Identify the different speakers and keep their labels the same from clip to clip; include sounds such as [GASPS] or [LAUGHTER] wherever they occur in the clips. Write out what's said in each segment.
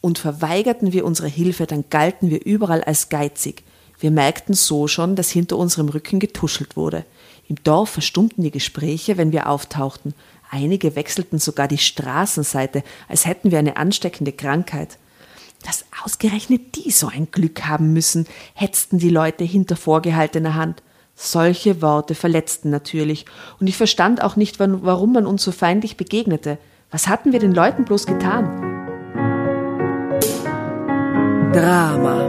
Speaker 1: und verweigerten wir unsere Hilfe, dann galten wir überall als geizig. Wir merkten so schon, dass hinter unserem Rücken getuschelt wurde. Im Dorf verstummten die Gespräche, wenn wir auftauchten. Einige wechselten sogar die Straßenseite, als hätten wir eine ansteckende Krankheit. Dass ausgerechnet die so ein Glück haben müssen, hetzten die Leute hinter vorgehaltener Hand. Solche Worte verletzten natürlich, und ich verstand auch nicht, warum man uns so feindlich begegnete. Was hatten wir den Leuten bloß getan?
Speaker 2: Drama.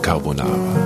Speaker 2: Carbonara.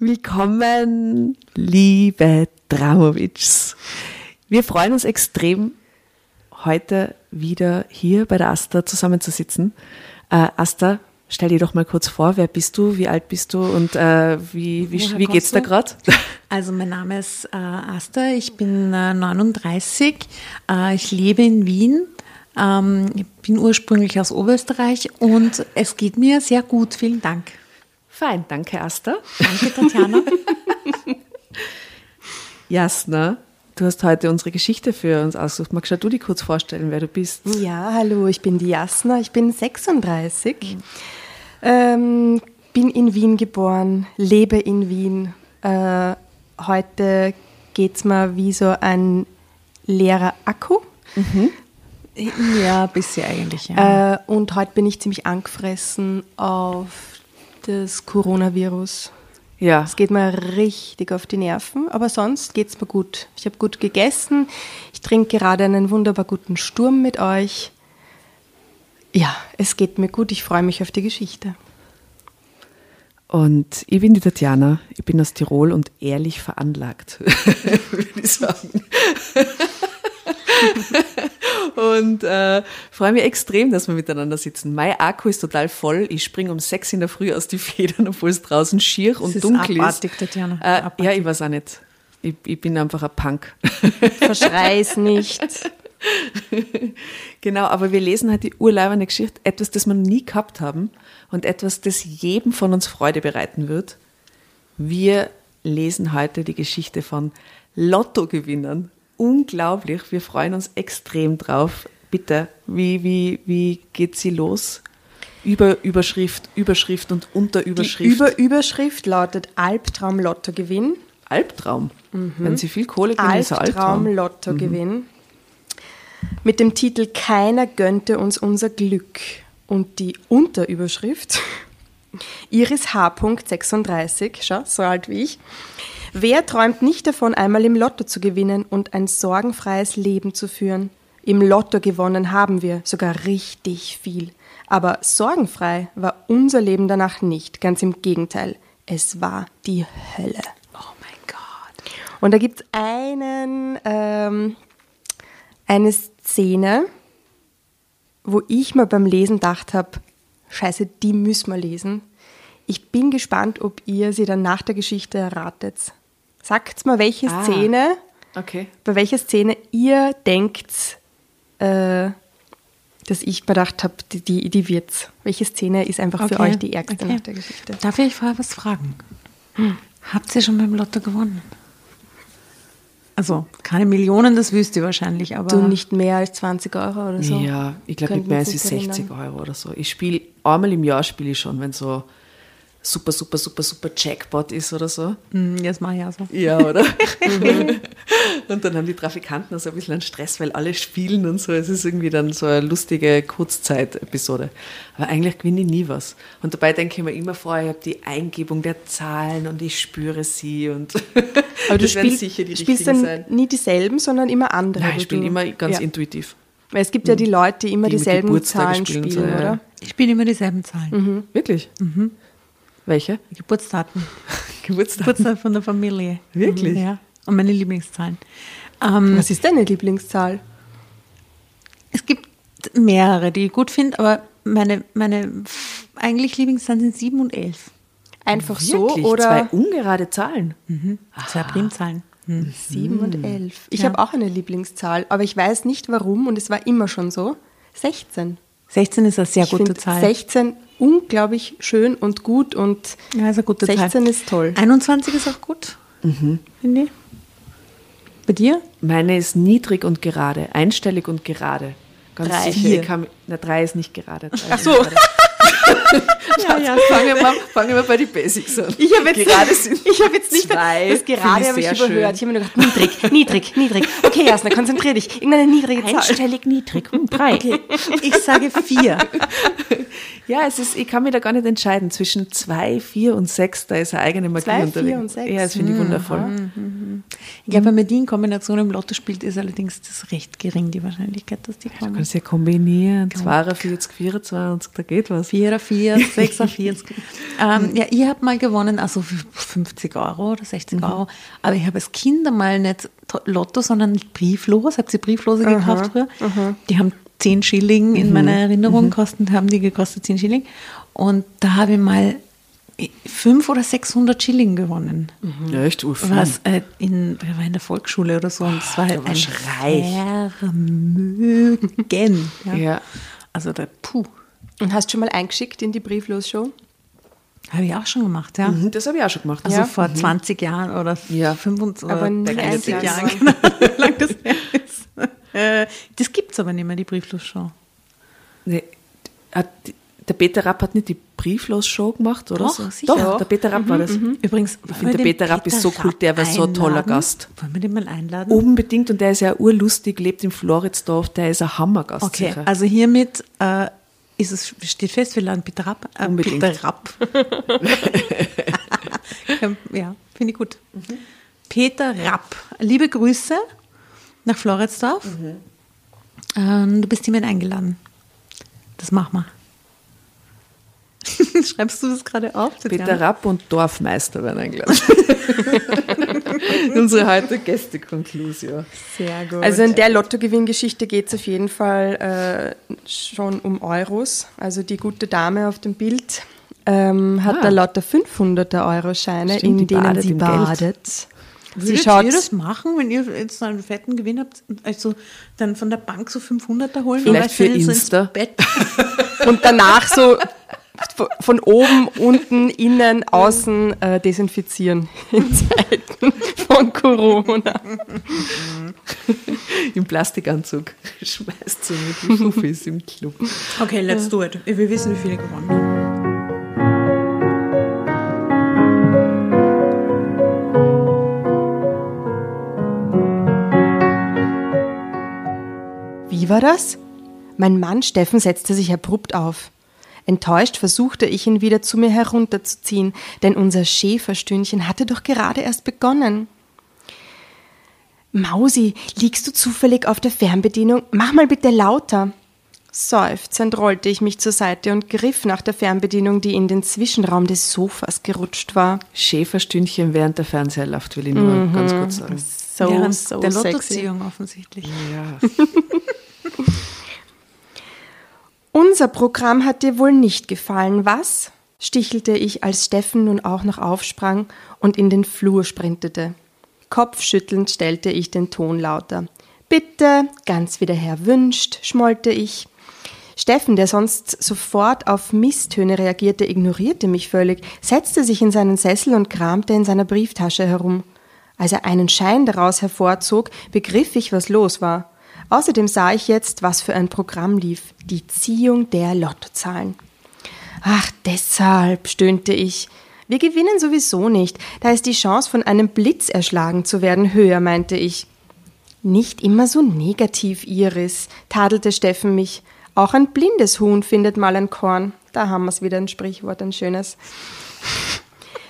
Speaker 1: Willkommen, liebe Dramovics. Wir freuen uns extrem, heute wieder hier bei der Asta zusammenzusitzen. Äh, Asta, stell dir doch mal kurz vor, wer bist du, wie alt bist du und äh, wie, wie, wie geht's da gerade? [LAUGHS]
Speaker 3: Also mein Name ist äh, Asta, ich bin äh, 39, äh, ich lebe in Wien. Ähm, ich bin ursprünglich aus Oberösterreich und es geht mir sehr gut. Vielen Dank.
Speaker 1: Fein, danke Asta.
Speaker 3: Danke Tatjana. [LAUGHS]
Speaker 1: Jasna, du hast heute unsere Geschichte für uns ausgesucht. Magst du dich kurz vorstellen, wer du bist?
Speaker 4: Ja, hallo, ich bin die Jasna, ich bin 36, mhm. ähm, bin in Wien geboren, lebe in Wien. Äh, heute geht es mir wie so ein leerer Akku. Mhm.
Speaker 3: Ja, ein bisschen eigentlich. Ja.
Speaker 4: Äh, und heute bin ich ziemlich angefressen auf das Coronavirus. Ja. Es geht mir richtig auf die Nerven, aber sonst geht es mir gut. Ich habe gut gegessen. Ich trinke gerade einen wunderbar guten Sturm mit euch. Ja, es geht mir gut. Ich freue mich auf die Geschichte.
Speaker 1: Und ich bin die Tatjana. Ich bin aus Tirol und ehrlich veranlagt, [LAUGHS] würde ich sagen. und äh, freue mich extrem, dass wir miteinander sitzen. Mein Akku ist total voll. Ich springe um sechs in der Früh aus die Federn, obwohl es draußen schier und
Speaker 3: das
Speaker 1: dunkel
Speaker 3: ist. Abartig, Tatjana.
Speaker 1: Äh, abartig. Ja, ich weiß auch nicht. Ich, ich bin einfach ein Punk.
Speaker 4: Verschrei's nicht. [LAUGHS]
Speaker 1: genau, aber wir lesen halt die urleibende Geschichte, etwas, das wir nie gehabt haben und etwas, das jedem von uns Freude bereiten wird. Wir lesen heute die Geschichte von Lottogewinnern unglaublich. Wir freuen uns extrem drauf. Bitte, wie, wie, wie geht sie los? Über Überschrift, Überschrift und Unterüberschrift.
Speaker 4: Die Überüberschrift lautet Albtraum Lottogewinn.
Speaker 1: Albtraum? Mhm. Wenn Sie viel Kohle gewinnen, ist
Speaker 4: Albtraum. Albtraum Lottogewinn. Mhm. Mit dem Titel Keiner gönnte uns unser Glück. Und die Unterüberschrift [LAUGHS] Iris H. 36, schau, so alt wie ich. Wer träumt nicht davon, einmal im Lotto zu gewinnen und ein sorgenfreies Leben zu führen? Im Lotto gewonnen haben wir sogar richtig viel. Aber sorgenfrei war unser Leben danach nicht. Ganz im Gegenteil. Es war die Hölle.
Speaker 1: Oh mein Gott.
Speaker 4: Und da gibt es einen, ähm, eine Szene, wo ich mir beim Lesen gedacht habe, scheiße, die müssen wir lesen. Ich bin gespannt, ob ihr sie dann nach der Geschichte erratet. Sagt mal, welche ah, Szene,
Speaker 1: okay.
Speaker 4: bei welcher Szene ihr denkt, äh, dass ich bedacht habe, die, die, die wird's. Welche Szene ist einfach okay. für euch die ärgste okay. nach der Geschichte?
Speaker 5: Darf ich vorher was fragen? Hm. Habt ihr schon beim Lotto gewonnen? Also keine Millionen, das wüsst ihr wahrscheinlich, aber.
Speaker 4: Du nicht mehr als 20 Euro oder so?
Speaker 1: Ja, ich glaube nicht mehr als 60 Euro oder so. Ich spiele einmal im Jahr spiele ich schon, wenn so super, super, super, super Jackpot ist oder so.
Speaker 5: Mm, das mache ich auch so.
Speaker 1: Ja, oder? [LAUGHS] [LAUGHS] und dann haben die Trafikanten also ein bisschen einen Stress, weil alle spielen und so. Es ist irgendwie dann so eine lustige Kurzzeit-Episode. Aber eigentlich gewinne ich nie was. Und dabei denke ich mir immer vorher, ich habe die Eingebung der Zahlen und ich spüre sie und
Speaker 4: Aber [LAUGHS] du spielst, sicher die spielst dann sein. nie dieselben, sondern immer andere.
Speaker 1: Nein, ich spiele immer ganz ja. intuitiv.
Speaker 4: Weil es gibt ja die Leute, die immer die dieselben Zahlen spielen, so, oder? Ja.
Speaker 5: Ich spiele immer dieselben Zahlen.
Speaker 1: Mhm. Wirklich?
Speaker 5: Mhm.
Speaker 1: Welche?
Speaker 5: Geburtsdaten. [LAUGHS]
Speaker 1: Geburtsdaten.
Speaker 5: Geburtsdaten von der Familie.
Speaker 1: Wirklich?
Speaker 5: Mhm, ja. Und meine Lieblingszahlen.
Speaker 4: Ähm, Was ist deine Lieblingszahl?
Speaker 5: Es gibt mehrere, die ich gut finde, aber meine, meine eigentlich Lieblingszahlen sind 7 und 11.
Speaker 4: Einfach Wirklich? so oder?
Speaker 1: Zwei ungerade Zahlen.
Speaker 5: Mhm. Zwei Primzahlen.
Speaker 4: Mhm. 7 und 11. Ich ja. habe auch eine Lieblingszahl, aber ich weiß nicht warum und es war immer schon so. 16.
Speaker 5: 16 ist eine sehr ich gute Zahl.
Speaker 4: 16 unglaublich schön und gut und
Speaker 5: ja, ist eine gute
Speaker 4: 16 Zahl. ist toll.
Speaker 5: 21 ist auch gut,
Speaker 1: mhm.
Speaker 5: finde ich. Bei dir?
Speaker 1: Meine ist niedrig und gerade, einstellig und gerade.
Speaker 5: Ganz drei. sicher.
Speaker 1: Kann, na, drei ist nicht gerade.
Speaker 4: Ach so. Gerade. [LAUGHS]
Speaker 1: ja, ja. Fangen wir, fangen [LAUGHS] wir bei den Basics an.
Speaker 4: Ich habe jetzt, gerade sind [LAUGHS] ich hab jetzt nicht
Speaker 1: zwei,
Speaker 4: das gerade habe ich überhört. Schön. Ich habe mir nur gedacht, niedrig, niedrig, niedrig. Okay, Jasna, konzentrier dich. Irgendeine niedrige Zahl.
Speaker 5: Einstellig niedrig. Hm, drei. Okay. Ich sage vier.
Speaker 1: Ja, es ist, ich kann mich da gar nicht entscheiden. Zwischen zwei, vier und sechs, da ist eine eigene Magie
Speaker 4: zwei, unterwegs. vier und sechs.
Speaker 1: Ja, das finde ich wundervoll. Mhm.
Speaker 5: Mhm. Ich glaube, wenn man die in Kombination im Lotto spielt, ist allerdings das recht gering, die Wahrscheinlichkeit, dass die kommen.
Speaker 1: Du kannst ja kombinieren. 42, 24, da geht was.
Speaker 5: 44, 46. [LAUGHS] ähm, ja, ich habe mal gewonnen, also 50 Euro oder 60 mhm. Euro. Aber ich habe als Kind einmal nicht Lotto, sondern Brieflos. Habt ihr Brieflose gekauft früher? Die haben 10 Schilling in mhm. meiner Erinnerung mhm. kosten, haben die gekostet 10 Schilling. Und da habe ich mal 500 oder 600 Schilling gewonnen.
Speaker 1: Mhm. Ja, echt
Speaker 5: urfin. Was äh, in, war in der Volksschule oder so und es war halt ein
Speaker 1: reich.
Speaker 5: Vermögen.
Speaker 1: Ja. ja.
Speaker 5: Also da, puh.
Speaker 4: Und hast du schon mal eingeschickt in die Brieflos-Show?
Speaker 5: Habe ich auch schon gemacht, ja.
Speaker 1: Mhm, das habe ich auch schon gemacht.
Speaker 5: Also ja. vor mhm. 20 Jahren oder
Speaker 1: ja.
Speaker 5: 25
Speaker 4: aber oder 30
Speaker 5: Jahren. [LAUGHS] Genau, lang das her ist. Äh, das gibt es aber nicht mehr, die Brieflos-Show.
Speaker 1: Nee, der Peter Rapp hat nicht die Brieflos-Show gemacht, oder?
Speaker 5: Doch,
Speaker 1: so?
Speaker 5: sicher.
Speaker 1: Doch, der Peter Rapp
Speaker 5: mhm,
Speaker 1: war das.
Speaker 5: Mhm. Übrigens,
Speaker 1: ich finde, der Peter Rapp ist so cool, der war so ein toller Gast.
Speaker 5: Wollen wir den mal einladen?
Speaker 1: Unbedingt, und der ist ja urlustig, lebt in Floridsdorf, der ist ein Hammergast.
Speaker 5: Okay, sicher. also hiermit äh, ist es, steht fest, wir laden Peter Rapp.
Speaker 1: Äh, Unbedingt.
Speaker 5: Peter Rapp. [LAUGHS] ja, finde ich gut. Mhm. Peter Rapp, liebe Grüße nach Floridsdorf. Mhm. Ähm, du bist hiermit eingeladen. Das machen wir. [LAUGHS] Schreibst du das gerade auf?
Speaker 1: Tatjana? Peter Rapp und Dorfmeister werden eingeladen. [LAUGHS] Unsere heutige Gäste-Konklusion.
Speaker 4: Sehr gut. Also in der Lottogewinngeschichte geht es auf jeden Fall äh, schon um Euros. Also die gute Dame auf dem Bild ähm, hat ah. da lauter 500er Euro Scheine, in denen sie badet.
Speaker 5: Sie Würdet schaut, ihr das machen, wenn ihr jetzt einen fetten Gewinn habt, also dann von der Bank so 500er holen?
Speaker 1: Vielleicht für Insta.
Speaker 4: und danach so von oben, unten, innen, außen äh, desinfizieren [LAUGHS] in Zeiten von Corona.
Speaker 1: Im Plastikanzug [LAUGHS] schmeißt so mit den Fuffis im Club.
Speaker 5: Okay, let's do it. Wir wissen, wie viele gewonnen haben.
Speaker 4: Wie war das? Mein Mann Steffen setzte sich abrupt auf. Enttäuscht versuchte ich ihn wieder zu mir herunterzuziehen, denn unser Schäferstündchen hatte doch gerade erst begonnen. Mausi, liegst du zufällig auf der Fernbedienung? Mach mal bitte lauter. Seufzend rollte ich mich zur Seite und griff nach der Fernbedienung, die in den Zwischenraum des Sofas gerutscht war.
Speaker 1: Schäferstündchen während der Fernseher läuft, will ich nur mhm. ganz kurz sagen.
Speaker 5: So, während so der Lottoziehung offensichtlich.
Speaker 1: Ja. [LAUGHS]
Speaker 4: Unser Programm hat dir wohl nicht gefallen, was? stichelte ich, als Steffen nun auch noch aufsprang und in den Flur sprintete. Kopfschüttelnd stellte ich den Ton lauter. Bitte, ganz wie der Herr wünscht, schmollte ich. Steffen, der sonst sofort auf Misstöne reagierte, ignorierte mich völlig, setzte sich in seinen Sessel und kramte in seiner Brieftasche herum. Als er einen Schein daraus hervorzog, begriff ich, was los war. Außerdem sah ich jetzt, was für ein Programm lief. Die Ziehung der Lottozahlen. Ach, deshalb, stöhnte ich. Wir gewinnen sowieso nicht. Da ist die Chance, von einem Blitz erschlagen zu werden, höher, meinte ich. Nicht immer so negativ, Iris, tadelte Steffen mich. Auch ein blindes Huhn findet mal ein Korn. Da haben wir's wieder ein Sprichwort, ein schönes.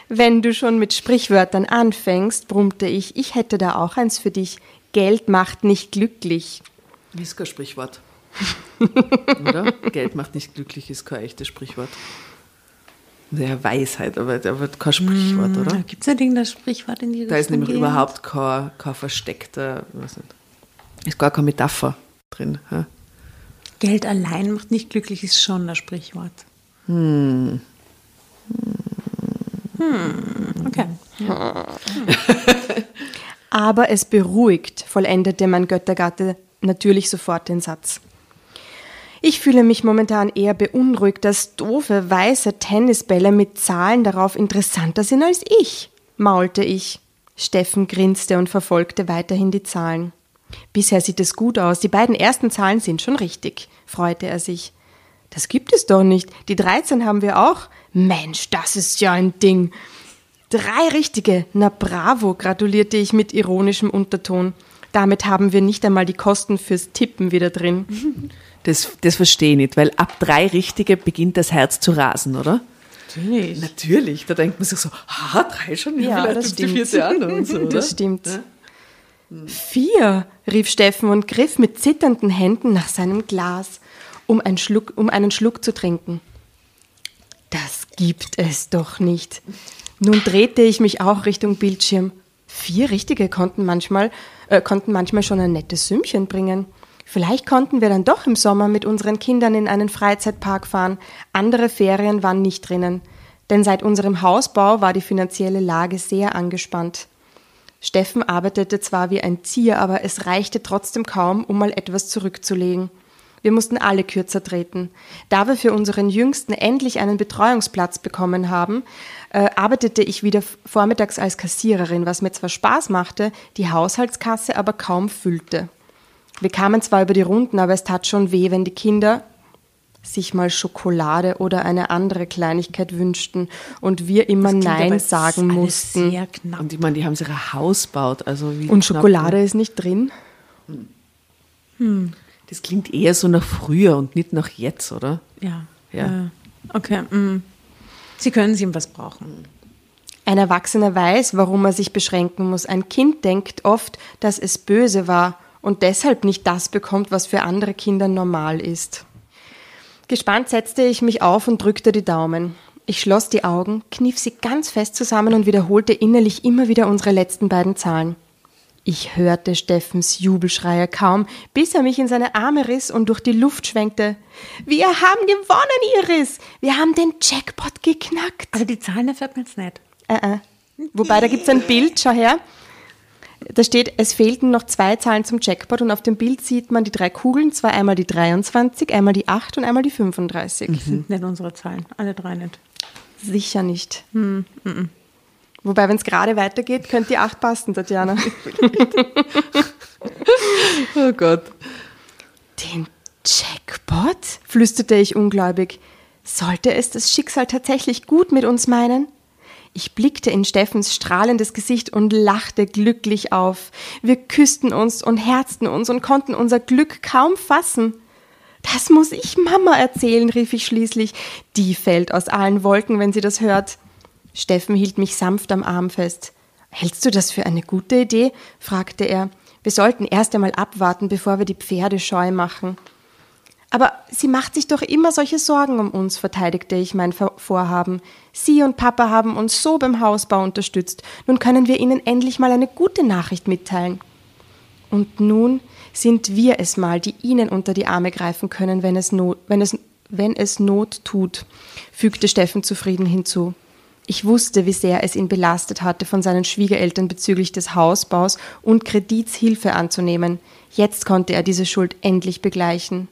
Speaker 4: Wenn du schon mit Sprichwörtern anfängst, brummte ich, ich hätte da auch eins für dich. Geld macht nicht glücklich.
Speaker 1: Ist kein Sprichwort. [LAUGHS] Oder? Geld macht nicht glücklich ist kein echtes Sprichwort. Ja, Weisheit, aber, aber kein Sprichwort, mm, oder?
Speaker 5: Gibt es ja irgendein Sprichwort in die
Speaker 1: Da ist nämlich gehend? überhaupt kein, kein versteckter, weiß nicht, ist gar keine Metapher drin. Ja?
Speaker 5: Geld allein macht nicht glücklich, ist schon ein Sprichwort.
Speaker 1: Hm.
Speaker 5: Hm, okay. Ja. [LAUGHS]
Speaker 4: Aber es beruhigt, vollendete mein Göttergatte natürlich sofort den Satz. Ich fühle mich momentan eher beunruhigt, dass doofe, weiße Tennisbälle mit Zahlen darauf interessanter sind als ich, maulte ich. Steffen grinste und verfolgte weiterhin die Zahlen. Bisher sieht es gut aus, die beiden ersten Zahlen sind schon richtig, freute er sich. Das gibt es doch nicht, die 13 haben wir auch. Mensch, das ist ja ein Ding. Drei richtige. Na bravo, gratulierte ich mit ironischem Unterton. Damit haben wir nicht einmal die Kosten fürs Tippen wieder drin. [LAUGHS]
Speaker 1: Das, das verstehe ich nicht, weil ab drei richtige beginnt das Herz zu rasen, oder?
Speaker 5: Natürlich.
Speaker 1: Natürlich, da denkt man sich so, ah, drei schon, ja, vielleicht das stimmt. die vierte an und so, [LAUGHS] oder?
Speaker 4: Das stimmt. Ja? Vier, rief Steffen und griff mit zitternden Händen nach seinem Glas, um einen Schluck, um einen Schluck zu trinken. Das gibt es doch nicht. Nun drehte ich mich auch Richtung Bildschirm. Vier Richtige konnten manchmal, äh, konnten manchmal schon ein nettes Sümmchen bringen. Vielleicht konnten wir dann doch im Sommer mit unseren Kindern in einen Freizeitpark fahren. Andere Ferien waren nicht drinnen. Denn seit unserem Hausbau war die finanzielle Lage sehr angespannt. Steffen arbeitete zwar wie ein Tier, aber es reichte trotzdem kaum, um mal etwas zurückzulegen. Wir mussten alle kürzer treten. Da wir für unseren Jüngsten endlich einen Betreuungsplatz bekommen haben, äh, arbeitete ich wieder vormittags als Kassiererin, was mir zwar Spaß machte, die Haushaltskasse aber kaum füllte. Wir kamen zwar über die Runden, aber es tat schon weh, wenn die Kinder sich mal Schokolade oder eine andere Kleinigkeit wünschten und wir immer Nein sagen mussten. Sehr
Speaker 1: knapp. Und ich meine, die haben sich ein Haus baut, also wie
Speaker 4: Und Schokolade ist nicht drin?
Speaker 1: Hm. Das klingt eher so nach früher und nicht nach jetzt, oder?
Speaker 5: Ja. Ja. Äh, okay. Mm. Sie können sich um was brauchen.
Speaker 4: Ein Erwachsener weiß, warum er sich beschränken muss. Ein Kind denkt oft, dass es böse war und deshalb nicht das bekommt, was für andere Kinder normal ist. Gespannt setzte ich mich auf und drückte die Daumen. Ich schloss die Augen, kniff sie ganz fest zusammen und wiederholte innerlich immer wieder unsere letzten beiden Zahlen. Ich hörte Steffens Jubelschreie kaum, bis er mich in seine Arme riss und durch die Luft schwenkte. Wir haben gewonnen, Iris! Wir haben den Jackpot geknackt!
Speaker 5: Also die Zahlen erfährt man jetzt nicht.
Speaker 4: Äh, äh. Wobei, da gibt's ein Bild, schau her. Da steht, es fehlten noch zwei Zahlen zum Jackpot und auf dem Bild sieht man die drei Kugeln, zwar einmal die 23, einmal die 8 und einmal die 35.
Speaker 5: Das sind nicht unsere Zahlen, alle drei nicht.
Speaker 4: Sicher nicht. Hm, -mm. Wobei, wenn es gerade weitergeht, könnte die 8 passen, Tatjana. [LAUGHS]
Speaker 1: oh Gott.
Speaker 4: Den Jackpot? flüsterte ich ungläubig. Sollte es das Schicksal tatsächlich gut mit uns meinen? Ich blickte in Steffens strahlendes Gesicht und lachte glücklich auf. Wir küssten uns und herzten uns und konnten unser Glück kaum fassen. Das muss ich Mama erzählen, rief ich schließlich. Die fällt aus allen Wolken, wenn sie das hört. Steffen hielt mich sanft am Arm fest. Hältst du das für eine gute Idee? fragte er. Wir sollten erst einmal abwarten, bevor wir die Pferde scheu machen. Aber sie macht sich doch immer solche Sorgen um uns, verteidigte ich mein Vorhaben. Sie und Papa haben uns so beim Hausbau unterstützt. Nun können wir ihnen endlich mal eine gute Nachricht mitteilen. Und nun sind wir es mal, die ihnen unter die Arme greifen können, wenn es Not, wenn es, wenn es Not tut, fügte Steffen zufrieden hinzu. Ich wusste, wie sehr es ihn belastet hatte, von seinen Schwiegereltern bezüglich des Hausbaus und Kredits Hilfe anzunehmen. Jetzt konnte er diese Schuld endlich begleichen.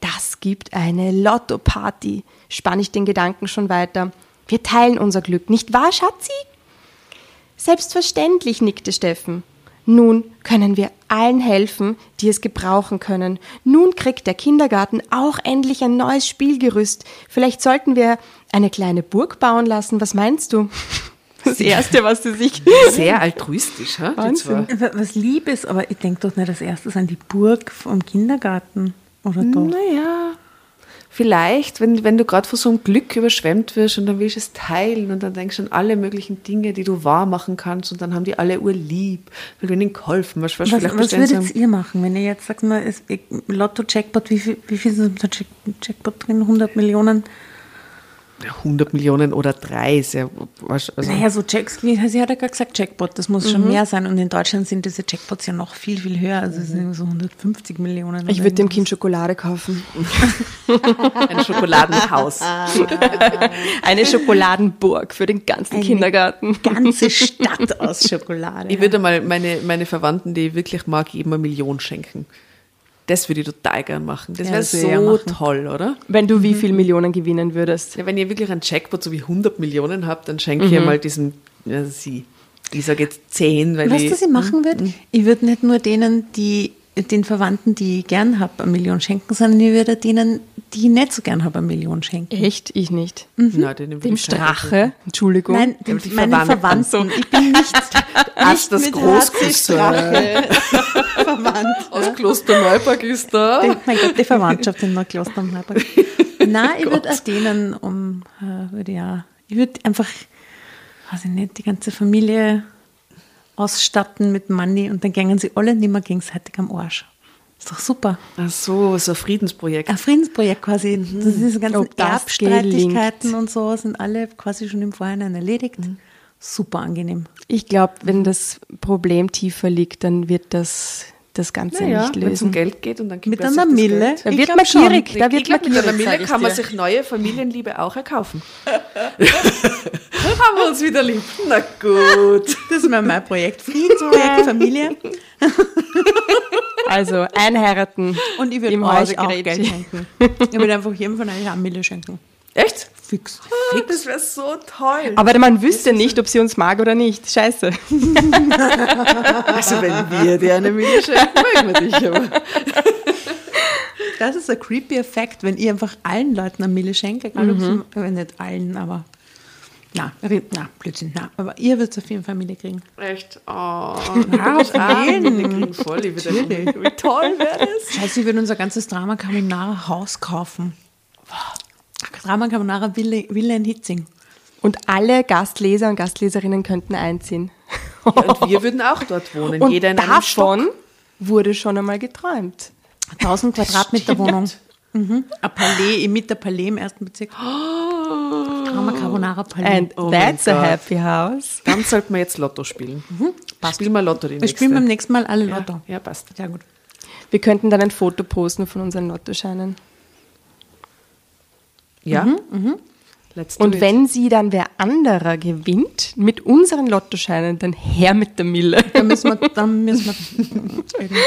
Speaker 4: Das gibt eine Lotto-Party, spann ich den Gedanken schon weiter. Wir teilen unser Glück, nicht wahr, Schatzi? Selbstverständlich, nickte Steffen. Nun können wir allen helfen, die es gebrauchen können. Nun kriegt der Kindergarten auch endlich ein neues Spielgerüst. Vielleicht sollten wir eine kleine Burg bauen lassen. Was meinst du? [LAUGHS] Das Erste, was du sich.
Speaker 1: Sehr altruistisch, ha?
Speaker 5: Wahnsinn. Was lieb ist, aber ich denke doch nicht als erstes an die Burg vom Kindergarten. Oder doch?
Speaker 1: Naja, vielleicht, wenn, wenn du gerade von so einem Glück überschwemmt wirst und dann willst du es teilen und dann denkst du an alle möglichen Dinge, die du wahr machen kannst und dann haben die alle urlieb, weil du ihnen geholfen hast.
Speaker 5: Was, was, was würdet haben. ihr machen, wenn ihr jetzt sagt, mal, Lotto-Jackpot, wie viel, wie viel ist im Jackpot drin? 100 Millionen?
Speaker 1: 100 Millionen oder drei. Ist ja, also
Speaker 5: naja, so Jacks, sie hat ja gerade gesagt, Jackpot, das muss mhm. schon mehr sein. Und in Deutschland sind diese Jackpots ja noch viel, viel höher. Also es sind so 150 Millionen.
Speaker 4: Ich würde dem Kind Schokolade kaufen. [LAUGHS]
Speaker 1: Ein Schokoladenhaus. [LAUGHS]
Speaker 4: Eine Schokoladenburg für den ganzen Eine Kindergarten.
Speaker 5: Ganze [LAUGHS] Stadt aus Schokolade.
Speaker 1: Ich würde mal meine, meine Verwandten, die ich wirklich mag, jedem eine Million schenken. Das würde ich total gern machen. Das wäre so toll, oder?
Speaker 4: Wenn du wie mhm. viele Millionen gewinnen würdest?
Speaker 1: Ja, wenn ihr wirklich einen Jackpot so wie 100 Millionen habt, dann schenke mhm. ich mal diesem, ja, sie. Ich sage jetzt 10, weil
Speaker 5: weißt
Speaker 1: ich...
Speaker 5: was ich machen würde? Mhm. Ich würde nicht nur denen, die den Verwandten, die ich gern habe, eine Million schenken, sondern ich würde denen, die ich nicht so gern habe, eine Million schenken.
Speaker 4: Echt? Ich nicht.
Speaker 5: Mhm. Na, dem
Speaker 4: Strache? Entschuldigung.
Speaker 5: Nein, dem, meinen Verwandten. Verwandten. Ich bin [LAUGHS] nicht,
Speaker 1: nicht das Großküster. [LAUGHS] verwandt. Aus Kloster Neuburg ist da.
Speaker 5: Die, mein Gott, die Verwandtschaft in Kloster Neuburg. [LAUGHS] Nein, ich würde auch denen um, äh, würde ja, ich würde einfach, weiß ich nicht, die ganze Familie ausstatten mit Money und dann gingen sie alle nicht mehr gegenseitig am Arsch. Ist doch super.
Speaker 1: Ach so, so ein Friedensprojekt.
Speaker 5: Ein Friedensprojekt quasi. Mhm. Das diese ganzen Erbstreitigkeiten und so sind alle quasi schon im Vorhinein erledigt. Mhm. Super angenehm.
Speaker 4: Ich glaube, wenn das Problem tiefer liegt, dann wird das das Ganze naja, nicht lösen. Wenn
Speaker 1: es um Geld geht und dann
Speaker 5: gibt Mit einer Mille.
Speaker 4: Da wird man gierig. Da wird
Speaker 1: man Mit einer Mille kann man sich neue Familienliebe auch erkaufen. [LAUGHS] Haben wir uns wieder lieb. Na gut.
Speaker 5: Das ist mein Projekt. [LAUGHS] Friedensprojekt Familie. [LAUGHS]
Speaker 4: Also einheiraten.
Speaker 5: Und ich würde euch auch Geld schenken. Ich würde einfach jedem von euch eine Mille schenken.
Speaker 1: Echt?
Speaker 5: Fix.
Speaker 1: Oh, Fix. Das wäre so toll.
Speaker 4: Aber man wüsste nicht, ob sie uns mag oder nicht. Scheiße. [LAUGHS]
Speaker 1: also wenn wir dir eine Mille schenken, mögen wir dich aber.
Speaker 5: Das ist ein creepy Effekt, wenn ich einfach allen Leuten eine Mille schenke. Egal, mhm. sie, nicht allen, aber na, na, Blödsinn, na. Aber ihr würdet auf jeden Fall Familie kriegen.
Speaker 1: Echt? Oh. Ja, auf [LAUGHS] jeden kriegen voll Wie toll wäre das?
Speaker 5: Scheiße, wir würden unser ganzes Drama Carbonara Haus kaufen. Drama Carbonara Villa in Hitzing.
Speaker 4: Und alle Gastleser und Gastleserinnen könnten einziehen.
Speaker 1: Ja, und wir würden auch dort wohnen.
Speaker 4: Und Jeder in davon wurde schon einmal geträumt.
Speaker 5: 1000 Quadratmeter Wohnung. Mhm. Ein Palais, mit der Palais im ersten Bezirk. Oh. Drama Carbonara Palais.
Speaker 4: And oh that's a happy house.
Speaker 1: Dann sollten wir jetzt Lotto spielen. Mhm. Passt. Spielen wir Lotto die
Speaker 5: Wir
Speaker 1: nächste.
Speaker 5: spielen beim nächsten Mal alle Lotto.
Speaker 1: Ja, ja, passt.
Speaker 5: Sehr gut.
Speaker 4: Wir könnten dann ein Foto posten von unseren Lottoscheinen.
Speaker 1: Ja. Mhm,
Speaker 5: mhm.
Speaker 4: Und wenn sie dann wer anderer gewinnt mit unseren Lottoscheinen, dann her mit der Mille. [LAUGHS]
Speaker 5: Dann müssen wir, dann müssen wir irgendwie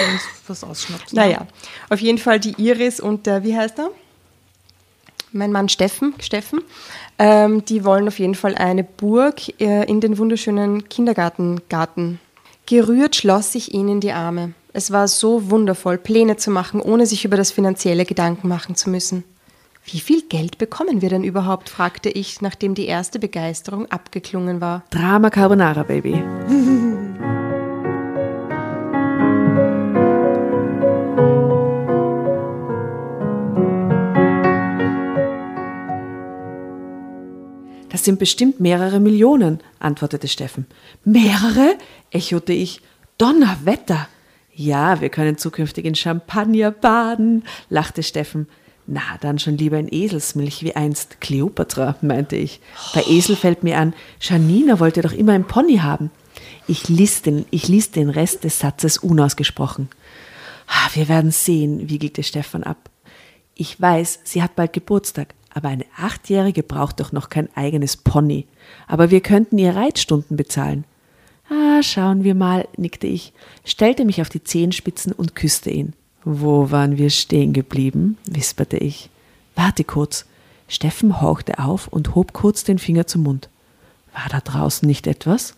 Speaker 5: was ausschnapsen.
Speaker 4: Naja, auf jeden Fall die Iris und der, wie heißt er? Mein Mann Steffen, Steffen. Ähm, die wollen auf jeden Fall eine Burg äh, in den wunderschönen Kindergartengarten. Gerührt schloss ich ihnen die Arme. Es war so wundervoll, Pläne zu machen, ohne sich über das Finanzielle Gedanken machen zu müssen. Wie viel Geld bekommen wir denn überhaupt? fragte ich, nachdem die erste Begeisterung abgeklungen war.
Speaker 1: Drama Carbonara, Baby. Das sind bestimmt mehrere Millionen, antwortete Steffen. Mehrere? echote ich. Donnerwetter! Ja, wir können zukünftig in Champagner baden, lachte Steffen. Na, dann schon lieber in Eselsmilch wie einst Kleopatra, meinte ich. Bei Esel fällt mir an, Janina wollte doch immer ein Pony haben. Ich ließ den, ich ließ den Rest des Satzes unausgesprochen. Wir werden sehen, wiegelte Stefan ab. Ich weiß, sie hat bald Geburtstag, aber eine Achtjährige braucht doch noch kein eigenes Pony. Aber wir könnten ihr Reitstunden bezahlen. Ah, schauen wir mal, nickte ich, stellte mich auf die Zehenspitzen und küsste ihn. Wo waren wir stehen geblieben? wisperte ich. Warte kurz. Steffen hauchte auf und hob kurz den Finger zum Mund. War da draußen nicht etwas?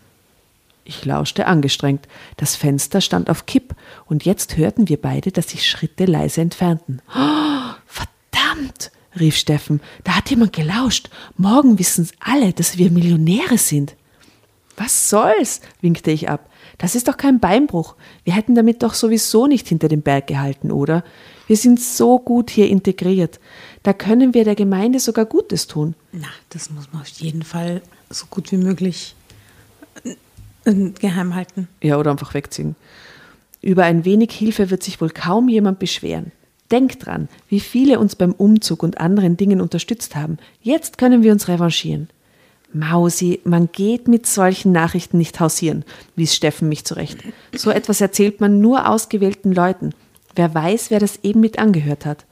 Speaker 1: Ich lauschte angestrengt. Das Fenster stand auf Kipp, und jetzt hörten wir beide, dass sich Schritte leise entfernten. Oh, [GASPS] verdammt! rief Steffen. Da hat jemand gelauscht. Morgen wissen's alle, dass wir Millionäre sind. Was soll's? winkte ich ab. Das ist doch kein Beinbruch. Wir hätten damit doch sowieso nicht hinter dem Berg gehalten, oder? Wir sind so gut hier integriert. Da können wir der Gemeinde sogar Gutes tun.
Speaker 5: Na, das muss man auf jeden Fall so gut wie möglich äh, geheim halten.
Speaker 1: Ja, oder einfach wegziehen. Über ein wenig Hilfe wird sich wohl kaum jemand beschweren. Denkt dran, wie viele uns beim Umzug und anderen Dingen unterstützt haben. Jetzt können wir uns revanchieren. Mausi, man geht mit solchen Nachrichten nicht hausieren, wies Steffen mich zurecht. So etwas erzählt man nur ausgewählten Leuten. Wer weiß, wer das eben mit angehört hat.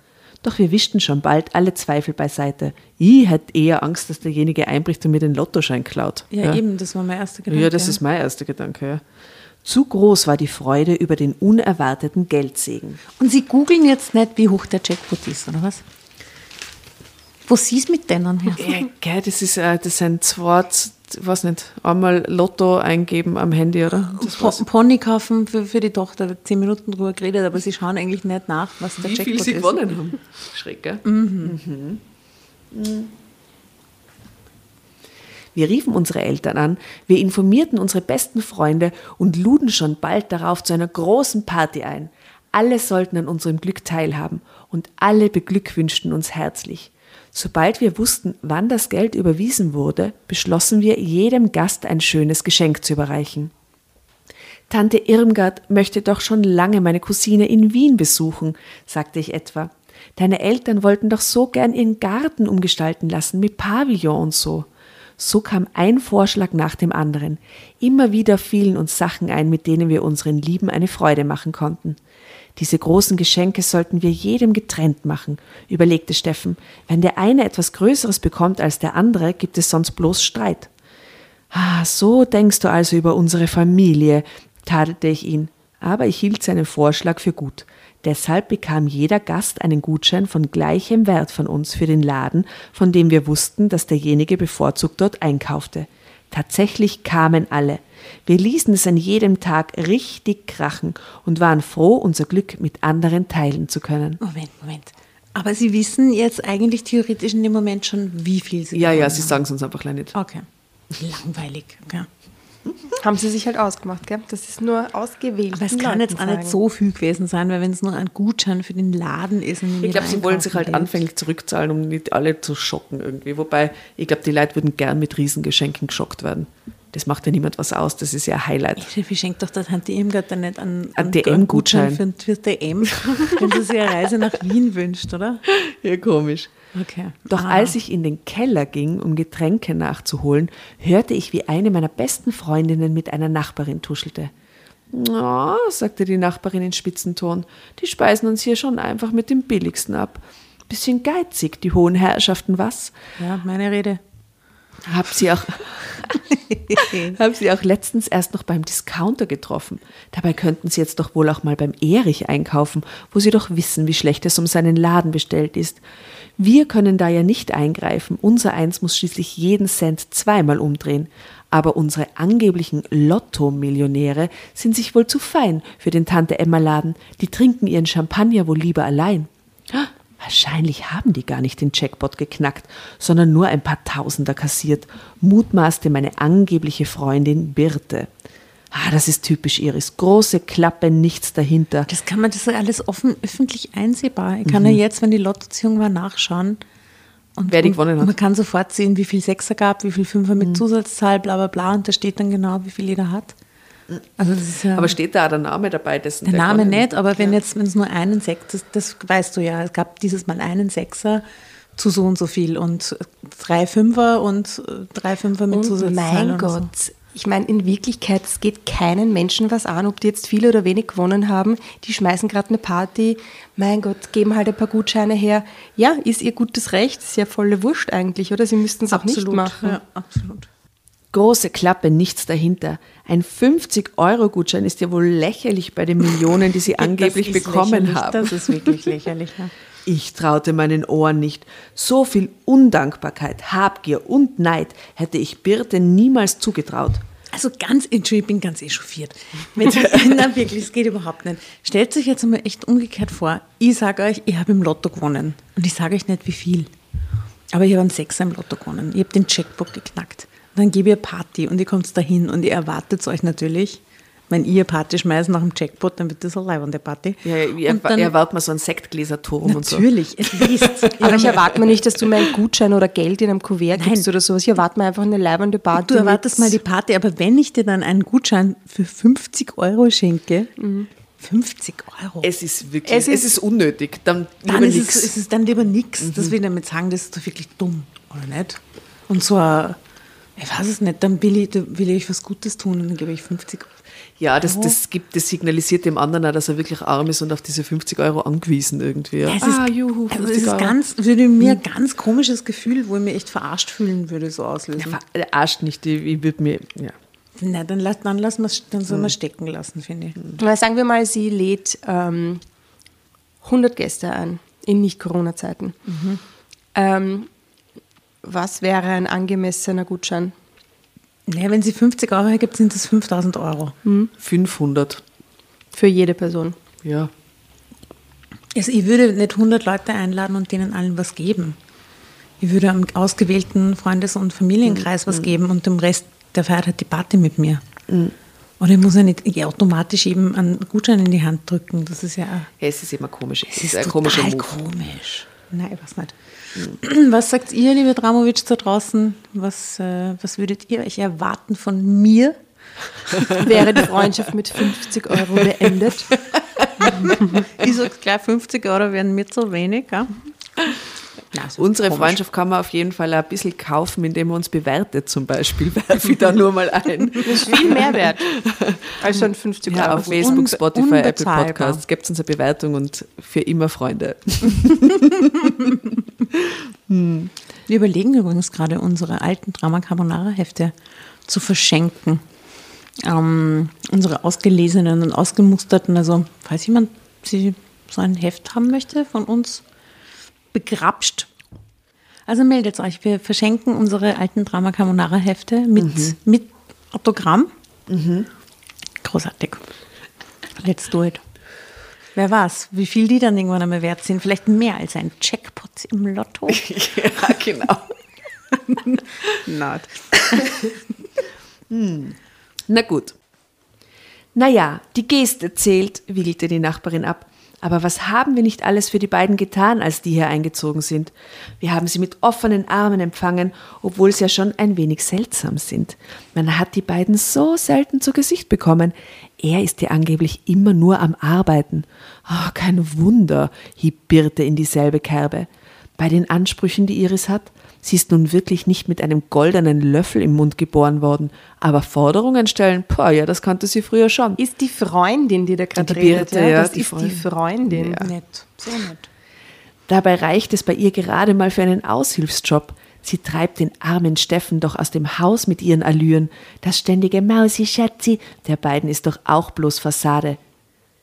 Speaker 1: Doch wir wischten schon bald alle Zweifel beiseite. Ich hätte eher Angst, dass derjenige einbricht und mir den Lottoschein klaut.
Speaker 5: Ja, ja. eben, das war mein erster Gedanke.
Speaker 1: Ja, das ist mein erster Gedanke, ja. Zu groß war die Freude über den unerwarteten Geldsegen.
Speaker 5: Und Sie googeln jetzt nicht, wie hoch der Jackpot ist, oder was? Wo siehst mit denen?
Speaker 1: Ja, das ist äh, das sind zwei, weiß nicht, einmal Lotto eingeben am Handy, oder?
Speaker 5: Das Pony kaufen für, für die Tochter, zehn Minuten drüber geredet, aber sie schauen eigentlich nicht nach, was der Wie Jackpot ist. Wie viel sie gewonnen haben.
Speaker 1: Schräg, gell? Mhm. Mhm. Wir riefen unsere Eltern an, wir informierten unsere besten Freunde und luden schon bald darauf zu einer großen Party ein. Alle sollten an unserem Glück teilhaben und alle beglückwünschten uns herzlich. Sobald wir wussten, wann das Geld überwiesen wurde, beschlossen wir, jedem Gast ein schönes Geschenk zu überreichen. Tante Irmgard möchte doch schon lange meine Cousine in Wien besuchen, sagte ich etwa. Deine Eltern wollten doch so gern ihren Garten umgestalten lassen mit Pavillon und so. So kam ein Vorschlag nach dem anderen. Immer wieder fielen uns Sachen ein, mit denen wir unseren Lieben eine Freude machen konnten. Diese großen Geschenke sollten wir jedem getrennt machen, überlegte Steffen. Wenn der eine etwas Größeres bekommt als der andere, gibt es sonst bloß Streit. Ah, so denkst du also über unsere Familie, tadelte ich ihn. Aber ich hielt seinen Vorschlag für gut. Deshalb bekam jeder Gast einen Gutschein von gleichem Wert von uns für den Laden, von dem wir wussten, dass derjenige bevorzugt dort einkaufte. Tatsächlich kamen alle. Wir ließen es an jedem Tag richtig krachen und waren froh, unser Glück mit anderen teilen zu können.
Speaker 5: Moment, Moment. Aber Sie wissen jetzt eigentlich theoretisch in dem Moment schon, wie viel Sie
Speaker 1: Ja, ja, Sie sagen es uns einfach nicht.
Speaker 5: Okay. Langweilig. Okay.
Speaker 4: Haben sie sich halt ausgemacht, gell? Das ist nur ausgewählt.
Speaker 5: Aber es kann jetzt auch nicht so viel gewesen sein, weil wenn es nur ein Gutschein für den Laden ist.
Speaker 1: ich glaube, sie wollen sich halt geht. anfänglich zurückzahlen, um nicht alle zu schocken irgendwie. Wobei, ich glaube, die Leute würden gern mit Riesengeschenken geschockt werden. Das macht ja niemand was aus, das ist ja ein Highlight.
Speaker 5: Wie schenkt doch der Tante Irmgard dann nicht einen,
Speaker 1: einen DM-Gutschein
Speaker 5: für, für DM, wenn sie sich eine Reise nach Wien wünscht, oder? [LAUGHS]
Speaker 1: Ja, komisch.
Speaker 5: Okay.
Speaker 1: Doch ah. als ich in den Keller ging, um Getränke nachzuholen, hörte ich, wie eine meiner besten Freundinnen mit einer Nachbarin tuschelte. Oh, sagte die Nachbarin in Spitzenton, die speisen uns hier schon einfach mit dem billigsten ab. Bisschen geizig, die hohen Herrschaften, was?
Speaker 5: Ja, meine Rede.
Speaker 1: Hab sie auch, [LAUGHS] hab sie auch letztens erst noch beim Discounter getroffen. Dabei könnten sie jetzt doch wohl auch mal beim Erich einkaufen, wo sie doch wissen, wie schlecht es um seinen Laden bestellt ist. Wir können da ja nicht eingreifen. Unser Eins muss schließlich jeden Cent zweimal umdrehen. Aber unsere angeblichen Lotto-Millionäre sind sich wohl zu fein für den Tante-Emma-Laden. Die trinken ihren Champagner wohl lieber allein. Wahrscheinlich haben die gar nicht den Jackpot geknackt, sondern nur ein paar Tausender kassiert, mutmaßte meine angebliche Freundin Birte. Ah, das ist typisch Iris. Große Klappe, nichts dahinter.
Speaker 5: Das kann man, das ist alles offen, öffentlich einsehbar. Ich kann mhm. ja jetzt, wenn die Lottoziehung war, nachschauen.
Speaker 1: Und, Wer die gewonnen hat.
Speaker 5: Man kann sofort sehen, wie viel Sechser gab, wie viel Fünfer mit mhm. Zusatzzahl, bla bla bla. Und da steht dann genau, wie viel jeder hat.
Speaker 1: Also ja, aber steht da auch der Name dabei?
Speaker 5: Dessen, der, der Name nicht, aber wenn jetzt, wenn es nur einen Sechser, das, das weißt du ja, es gab dieses Mal einen Sechser zu so und so viel und drei Fünfer und drei Fünfer mit Zusatzzahl.
Speaker 4: Mein Gott, so. Ich meine, in Wirklichkeit, es geht keinen Menschen was an, ob die jetzt viel oder wenig gewonnen haben. Die schmeißen gerade eine Party. Mein Gott, geben halt ein paar Gutscheine her. Ja, ist ihr gutes Recht. Ist ja volle Wurscht eigentlich, oder? Sie müssten es auch nicht machen. Ja, absolut.
Speaker 1: Große Klappe, nichts dahinter. Ein 50-Euro-Gutschein ist ja wohl lächerlich bei den Millionen, die sie [LAUGHS] angeblich bekommen haben.
Speaker 5: Das ist wirklich lächerlich. Ja.
Speaker 1: Ich traute meinen Ohren nicht. So viel Undankbarkeit, Habgier und Neid hätte ich Birte niemals zugetraut.
Speaker 5: Also ganz, Entschuldigung, ich bin ganz echauffiert. [LAUGHS] Nein, wirklich, es geht überhaupt nicht. Stellt sich jetzt einmal echt umgekehrt vor. Ich sage euch, ich habe im Lotto gewonnen. Und ich sage euch nicht, wie viel. Aber ich habe einen Sechser im Lotto gewonnen. Ich habe den Checkbook geknackt. Dann gebe ich eine Party und ihr kommt dahin und ihr erwartet es euch natürlich wenn ihr Party schmeißt nach dem Jackpot, dann wird das eine leibende Party.
Speaker 1: Ja, ja und dann, erwartet man so einen Sektgläserturm und so.
Speaker 5: Natürlich, at least. [LAUGHS]
Speaker 4: Aber ich erwarte mir nicht, dass du mir einen Gutschein oder Geld in einem Kuvert Nein. gibst oder sowas. Ich erwarte mir einfach eine leibende Party.
Speaker 5: Du erwartest mal die Party, aber wenn ich dir dann einen Gutschein für 50 Euro schenke, mhm. 50 Euro.
Speaker 1: Es ist wirklich, es ist, es ist unnötig. Dann,
Speaker 5: dann ist es, es, ist dann lieber nichts. Mhm. Das will ich damit sagen, das ist doch wirklich dumm, oder nicht? Und so ein, ich weiß es nicht, dann will ich, will ich was Gutes tun und dann gebe ich 50 Euro.
Speaker 1: Ja, das, das, gibt, das signalisiert dem anderen auch, dass er wirklich arm ist und auf diese 50 Euro angewiesen irgendwie. Ja,
Speaker 5: es ist, ah, juhu, also es ist ganz, würde mir ein ganz komisches Gefühl, wo ich mich echt verarscht fühlen würde, so auslösen. Ja,
Speaker 1: verarscht nicht, ich würde mir, ja.
Speaker 5: Na, dann, lass, dann, lassen dann soll man mhm. stecken lassen, finde ich.
Speaker 4: Mhm. Sagen wir mal, sie lädt ähm, 100 Gäste ein in Nicht-Corona-Zeiten. Mhm. Ähm, was wäre ein angemessener Gutschein?
Speaker 5: Naja, wenn sie 50 Euro hergibt, sind das 5000 Euro.
Speaker 1: Hm. 500.
Speaker 4: Für jede Person.
Speaker 1: Ja.
Speaker 5: Also ich würde nicht 100 Leute einladen und denen allen was geben. Ich würde einem ausgewählten Freundes- und Familienkreis mhm. was hm. geben und dem Rest, der feiert halt die Party mit mir. Mhm. Oder ich muss ja nicht automatisch eben einen Gutschein in die Hand drücken. Das ist ja. ja
Speaker 1: es ist immer komisch.
Speaker 5: Es ist, ist ein komischer Move. komisch. Nein, ich weiß nicht. [CLEARS THROAT] Was sagt ihr, liebe Dramovic, da draußen? Was, äh, was würdet ihr euch erwarten von mir? [LAUGHS]
Speaker 4: Wäre die Freundschaft mit 50 Euro beendet? [LAUGHS]
Speaker 5: ich sage gleich, 50 Euro wären mir zu wenig. Ja? [LAUGHS]
Speaker 1: Na, Unsere komisch. Freundschaft kann man auf jeden Fall ein bisschen kaufen, indem man uns bewertet zum Beispiel. [LAUGHS] Werfe ich da nur mal ein.
Speaker 4: Das ist viel mehr wert als schon 50
Speaker 1: Euro. Ja, auf Facebook, Spotify, Apple Podcasts gibt es unsere Bewertung und für immer Freunde. [LAUGHS]
Speaker 5: hm. Wir überlegen übrigens gerade, unsere alten Drama Carbonara Hefte zu verschenken. Ähm, unsere ausgelesenen und ausgemusterten, also falls jemand sie so ein Heft haben möchte von uns, begrapscht. Also meldet euch. Wir verschenken unsere alten Drama Carbonara Hefte mit, mhm. mit Autogramm. Mhm. Großartig. Let's do it. Wer weiß, wie viel die dann irgendwann einmal wert sind. Vielleicht mehr als ein Jackpot im Lotto. [LAUGHS]
Speaker 1: ja, genau. [LAUGHS]
Speaker 5: Not.
Speaker 1: hm. Na gut. Naja, die Geste zählt, wiegelte die Nachbarin ab. Aber was haben wir nicht alles für die beiden getan, als die hier eingezogen sind? Wir haben sie mit offenen Armen empfangen, obwohl sie ja schon ein wenig seltsam sind. Man hat die beiden so selten zu Gesicht bekommen. Er ist ja angeblich immer nur am Arbeiten. Oh, kein Wunder, hieb Birte in dieselbe Kerbe. Bei den Ansprüchen, die Iris hat, Sie ist nun wirklich nicht mit einem goldenen Löffel im Mund geboren worden, aber Forderungen stellen, boah, ja, das kannte sie früher schon.
Speaker 4: Ist die Freundin, die da gerade redet, ja, das die ist Freundin. die Freundin.
Speaker 5: Ja. Nett, sehr nett.
Speaker 1: Dabei reicht es bei ihr gerade mal für einen Aushilfsjob. Sie treibt den armen Steffen doch aus dem Haus mit ihren Allüren. Das ständige Mausi Schatzi der beiden ist doch auch bloß Fassade.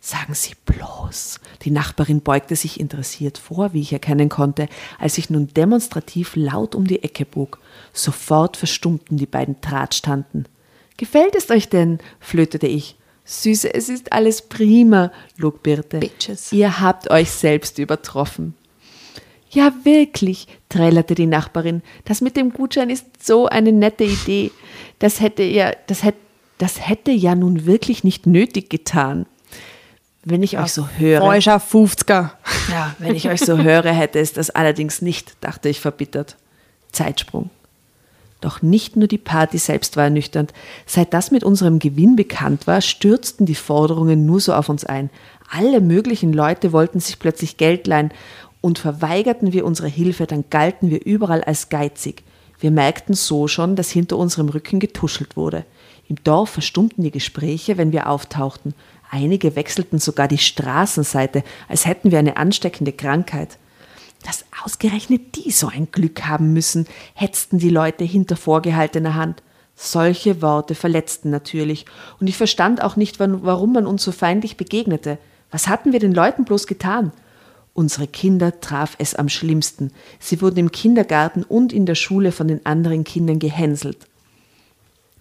Speaker 1: Sagen Sie bloß. Die Nachbarin beugte sich interessiert vor, wie ich erkennen konnte, als ich nun demonstrativ laut um die Ecke bog. Sofort verstummten die beiden Drahtstanden. Gefällt es euch denn? flötete ich. Süße, es ist alles prima, log Birte.
Speaker 4: Bitches.
Speaker 1: Ihr habt euch selbst übertroffen. Ja, wirklich, trällerte die Nachbarin. Das mit dem Gutschein ist so eine nette Idee. Das hätte ja, das hätte, das hätte ja nun wirklich nicht nötig getan. Wenn ich euch so höre.
Speaker 4: Freuscher 50er.
Speaker 1: Ja, wenn ich [LAUGHS] euch so höre, hätte es das allerdings nicht, dachte ich verbittert. Zeitsprung. Doch nicht nur die Party selbst war ernüchternd. Seit das mit unserem Gewinn bekannt war, stürzten die Forderungen nur so auf uns ein. Alle möglichen Leute wollten sich plötzlich Geld leihen und verweigerten wir unsere Hilfe, dann galten wir überall als geizig. Wir merkten so schon, dass hinter unserem Rücken getuschelt wurde. Im Dorf verstummten die Gespräche, wenn wir auftauchten. Einige wechselten sogar die Straßenseite, als hätten wir eine ansteckende Krankheit. Dass ausgerechnet die so ein Glück haben müssen, hetzten die Leute hinter vorgehaltener Hand. Solche Worte verletzten natürlich, und ich verstand auch nicht, warum man uns so feindlich begegnete. Was hatten wir den Leuten bloß getan? Unsere Kinder traf es am schlimmsten. Sie wurden im Kindergarten und in der Schule von den anderen Kindern gehänselt.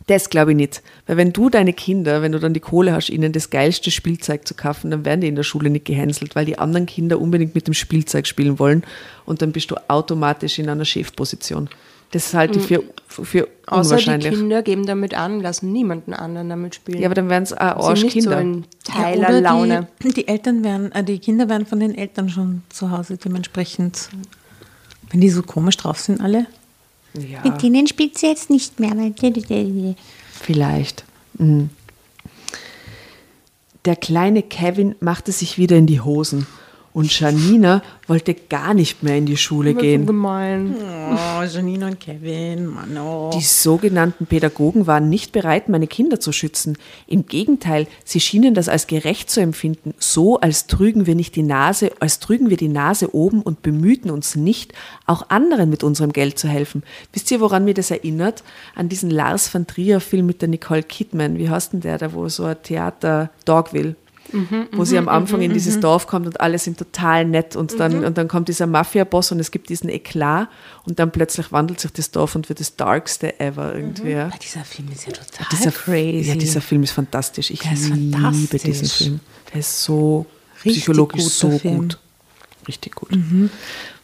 Speaker 1: Das glaube ich nicht. Weil wenn du deine Kinder, wenn du dann die Kohle hast, ihnen das geilste Spielzeug zu kaufen, dann werden die in der Schule nicht gehänselt, weil die anderen Kinder unbedingt mit dem Spielzeug spielen wollen und dann bist du automatisch in einer Chefposition. Das halte ich für, für
Speaker 4: Außer
Speaker 1: unwahrscheinlich.
Speaker 4: die Kinder geben damit an, lassen niemanden anderen damit spielen.
Speaker 1: Ja, aber dann werden es auch
Speaker 4: sind nicht so
Speaker 1: Arschkinder.
Speaker 4: in
Speaker 5: Ja,
Speaker 4: Teilerlaune.
Speaker 5: Die, die Eltern werden, äh, die Kinder werden von den Eltern schon zu Hause dementsprechend, wenn die so komisch drauf sind alle.
Speaker 1: Ja,
Speaker 6: Mit denen spielt sie jetzt nicht mehr.
Speaker 1: Vielleicht. Mhm. Der kleine Kevin machte sich wieder in die Hosen und Janina wollte gar nicht mehr in die Schule
Speaker 4: So
Speaker 1: gehen.
Speaker 4: gemein.
Speaker 5: Oh, Janine und Kevin, Mann, oh.
Speaker 1: Die sogenannten Pädagogen waren nicht bereit, meine Kinder zu schützen. Im Gegenteil, sie schienen das als gerecht zu empfinden, so als trügen wir nicht die Nase, als trügen wir die Nase oben und bemühten uns nicht, auch anderen mit unserem Geld zu helfen. Wisst ihr, woran mir das erinnert? An diesen Lars van Trier Film mit der Nicole Kidman. Wie heißt denn der, da wo so ein Theater Dogville? wo sie am Anfang in dieses Dorf kommt und alle sind total nett und dann, und dann kommt dieser Mafia-Boss und es gibt diesen Eklat und dann plötzlich wandelt sich das Dorf und wird das darkste ever irgendwie. ja.
Speaker 5: Ah, dieser Film ist ja total
Speaker 1: Dieser,
Speaker 5: crazy.
Speaker 1: Ja, dieser Film ist fantastisch. Ich
Speaker 5: Der ist
Speaker 1: liebe
Speaker 5: fantastisch.
Speaker 1: diesen Film. Der ist so
Speaker 5: Richtig
Speaker 1: psychologisch so
Speaker 5: Film.
Speaker 1: gut. Richtig gut.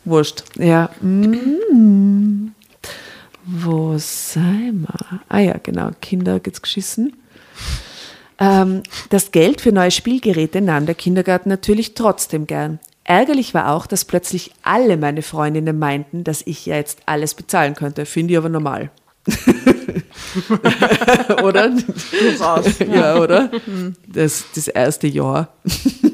Speaker 1: Wurscht. Ja. Mm. Wo sei mal? Ah ja, genau. Kinder geht's geschissen. Ähm, das Geld für neue Spielgeräte nahm der Kindergarten natürlich trotzdem gern. Ärgerlich war auch, dass plötzlich alle meine Freundinnen meinten, dass ich ja jetzt alles bezahlen könnte. Finde ich aber normal. [LAUGHS] oder?
Speaker 5: Durchaus.
Speaker 1: Ja, oder? Das, das erste Jahr.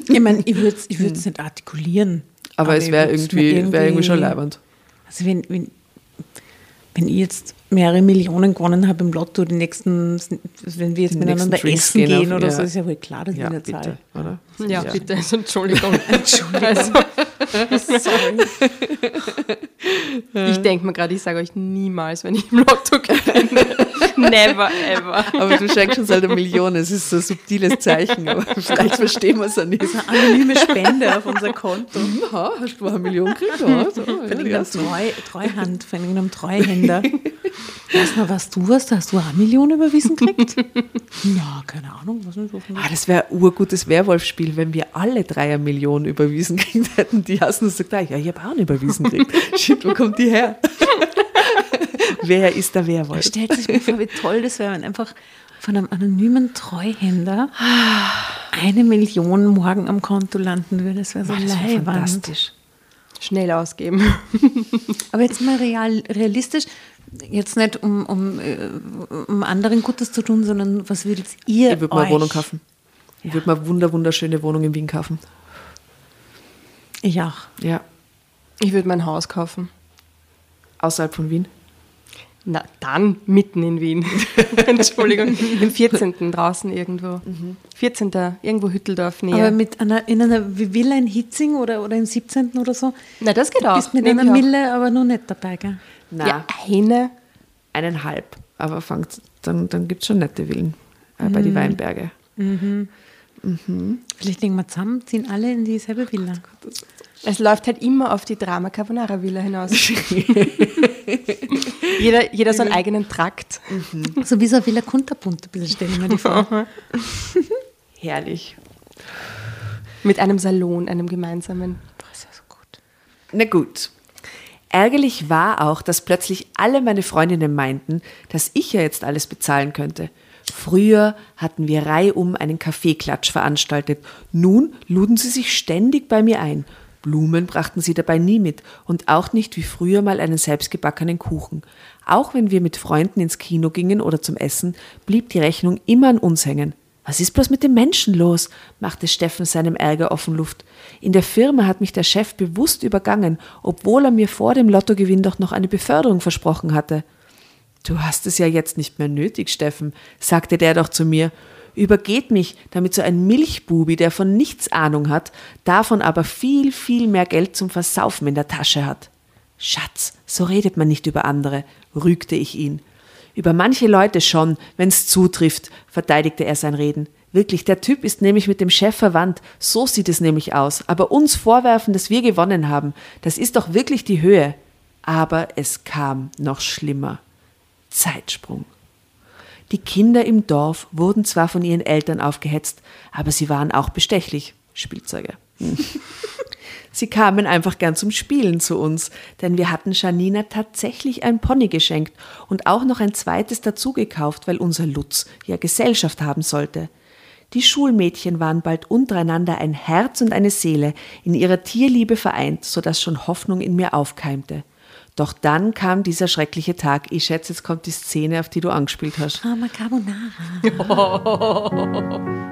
Speaker 5: Ich meine, ich würde es ich würd's nicht artikulieren.
Speaker 1: Aber, es
Speaker 5: ich
Speaker 1: wäre
Speaker 5: mir
Speaker 1: irgendwie, wär irgendwie schon leibend.
Speaker 5: Also wenn, wenn, wenn ich jetzt mehrere Millionen gewonnen habe im Lotto, die nächsten, wenn wir jetzt
Speaker 1: Die
Speaker 5: miteinander essen
Speaker 1: gehen
Speaker 5: gehen,
Speaker 1: auf-
Speaker 5: oder
Speaker 1: ja.
Speaker 5: so, ist ja wohl klar, dass
Speaker 1: Ja,
Speaker 5: ich
Speaker 1: bitte,
Speaker 5: zahle.
Speaker 1: oder?
Speaker 4: Ja, bitte. Also, Entschuldigung. [LAUGHS]
Speaker 5: Entschuldigung. [LAUGHS] Sorry.
Speaker 4: Ich denke mir gerade, ich sage euch niemals, wenn ich im Lotto gewinne. Never ever.
Speaker 1: Aber du schenkst uns halt eine Million, es ist so ein subtiles Zeichen, aber vielleicht verstehen wir es ja nicht.
Speaker 5: Eine anonyme Spende auf unser Konto.
Speaker 1: Ja, hast du eine Million gekriegt? Ja, so,
Speaker 5: Von
Speaker 1: ja,
Speaker 5: irgendeinem. Treu, Treuhand, von irgendeinem Treuhänder. Weißt du, was du hast? Hast du eine Million überwiesen gekriegt? ja, keine Ahnung. Was ist so
Speaker 1: Ah, das wäre ein urgutes Werwolf-Spiel, wenn wir alle drei eine Million überwiesen [LAUGHS] gekriegt hätten. Die hast du so gesagt, ja, ich habe auch eine überwiesen gekriegt. Shit, wo kommt die her? Wer ist der Werwolf?
Speaker 5: Stellt sich mir vor, wie toll das wäre, wenn einfach von einem anonymen Treuhänder eine Million morgen am Konto landen würde. Das wäre so
Speaker 1: Das wär fantastisch.
Speaker 4: Schnell ausgeben.
Speaker 5: Aber jetzt mal real, realistisch, jetzt nicht um, um, äh, um anderen Gutes zu tun, sondern was würdet ihr
Speaker 1: Ich würde mal eine Wohnung kaufen. Ich würde mal eine wunder, wunderschöne Wohnung in Wien kaufen.
Speaker 5: Ich auch.
Speaker 1: Ja,
Speaker 4: Ich würde mein Haus kaufen.
Speaker 1: außerhalb von Wien.
Speaker 4: Na, dann mitten in Wien. [LAUGHS] Entschuldigung. Im 14. draußen irgendwo. Mhm. 14. irgendwo Hütteldorf näher.
Speaker 5: Aber mit einer, in einer Villa in Hitzing oder, oder im 17. oder so?
Speaker 4: Na, das geht
Speaker 5: du
Speaker 4: auch.
Speaker 5: bist mit einer Mille aber noch nicht dabei, gell?
Speaker 1: Na,
Speaker 4: ja, eine.
Speaker 1: Eineinhalb. Aber fangt, dann, dann gibt es schon nette Villen äh, bei mhm. die Weinberge.
Speaker 5: Mhm. Mhm. Vielleicht legen wir zusammen, ziehen alle in dieselbe Villa.
Speaker 4: Es läuft halt immer auf die Drama Carbonara Villa hinaus. [LAUGHS] jeder, jeder so einen eigenen Trakt.
Speaker 5: Mhm. So wie so eine Villa Kunterbunt, stelle ich mir die vor.
Speaker 1: Herrlich.
Speaker 4: Mit einem Salon, einem gemeinsamen. Das ist ja so gut.
Speaker 1: Na gut. Ärgerlich war auch, dass plötzlich alle meine Freundinnen meinten, dass ich ja jetzt alles bezahlen könnte. Früher hatten wir reihum einen Kaffeeklatsch veranstaltet. Nun luden sie sich ständig bei mir ein. Blumen brachten sie dabei nie mit und auch nicht wie früher mal einen selbstgebackenen Kuchen. Auch wenn wir mit Freunden ins Kino gingen oder zum Essen, blieb die Rechnung immer an uns hängen. Was ist bloß mit den Menschen los? machte Steffen seinem Ärger offen Luft. In der Firma hat mich der Chef bewusst übergangen, obwohl er mir vor dem Lottogewinn doch noch eine Beförderung versprochen hatte. Du hast es ja jetzt nicht mehr nötig, Steffen, sagte der doch zu mir. Übergeht mich, damit so ein Milchbubi, der von nichts Ahnung hat, davon aber viel, viel mehr Geld zum Versaufen in der Tasche hat. Schatz, so redet man nicht über andere, rügte ich ihn. Über manche Leute schon, wenn's zutrifft, verteidigte er sein Reden. Wirklich, der Typ ist nämlich mit dem Chef verwandt, so sieht es nämlich aus. Aber uns vorwerfen, dass wir gewonnen haben, das ist doch wirklich die Höhe. Aber es kam noch schlimmer. Zeitsprung. Die Kinder im Dorf wurden zwar von ihren Eltern aufgehetzt, aber sie waren auch bestechlich. Spielzeuge. [LAUGHS] Sie kamen einfach gern zum Spielen zu uns, denn wir hatten Janina tatsächlich ein Pony geschenkt und auch noch ein zweites dazugekauft, weil unser Lutz ja Gesellschaft haben sollte. Die Schulmädchen waren bald untereinander ein Herz und eine Seele, in ihrer Tierliebe vereint, so dass schon Hoffnung in mir aufkeimte. Doch dann kam dieser schreckliche Tag. Ich schätze, jetzt kommt die Szene, auf die du angespielt hast.
Speaker 5: Drama Carbonara. [LAUGHS]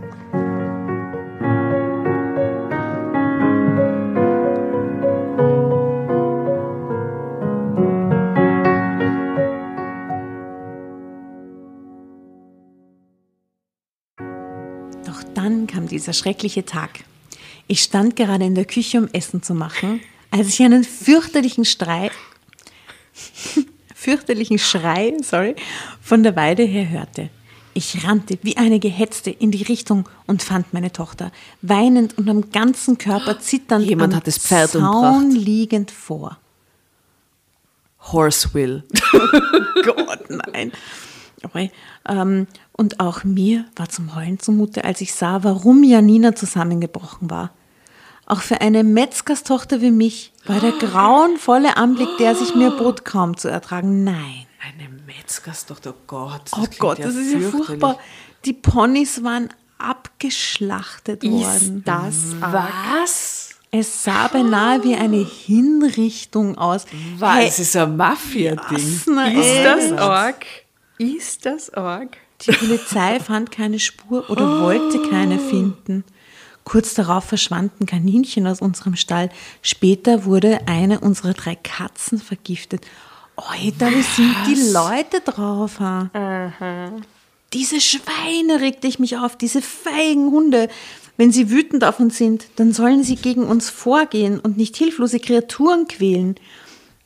Speaker 5: Dieser schreckliche Tag. Ich stand gerade in der Küche, um Essen zu machen, als ich einen fürchterlichen Schrei, [LAUGHS] fürchterlichen Schrei, sorry, von der Weide her hörte. Ich rannte wie eine Gehetzte in die Richtung und fand meine Tochter, weinend und am ganzen Körper zitternd
Speaker 1: Jemand am hat das Pferd
Speaker 5: Zaun
Speaker 1: umbracht.
Speaker 5: liegend vor.
Speaker 1: Horse Will. [LAUGHS]
Speaker 5: Oh Gott, nein. Okay. Ähm, und auch mir war zum Heulen zumute, als ich sah, warum Janina zusammengebrochen war. Auch für eine Metzgerstochter wie mich war der grauenvolle Anblick, der sich mir bot, kaum zu ertragen. Nein.
Speaker 1: Eine Metzgerstochter, oh Gott.
Speaker 5: Das oh Gott, ja das ist ja furchtbar. Die Ponys waren abgeschlachtet ist worden.
Speaker 1: Das was?
Speaker 5: Es sah beinahe wie eine Hinrichtung aus.
Speaker 1: Was? Hey, es ist ein Mafia-Ding.
Speaker 4: Ist das arg? Ist das arg?
Speaker 5: Die Polizei [LAUGHS] fand keine Spur oder wollte keine finden. Kurz darauf verschwanden Kaninchen aus unserem Stall. Später wurde eine unserer drei Katzen vergiftet. Alter, wie sind die Leute drauf? Ha? Diese Schweine regte ich mich auf, diese feigen Hunde. Wenn sie wütend auf uns sind, dann sollen sie gegen uns vorgehen und nicht hilflose Kreaturen quälen.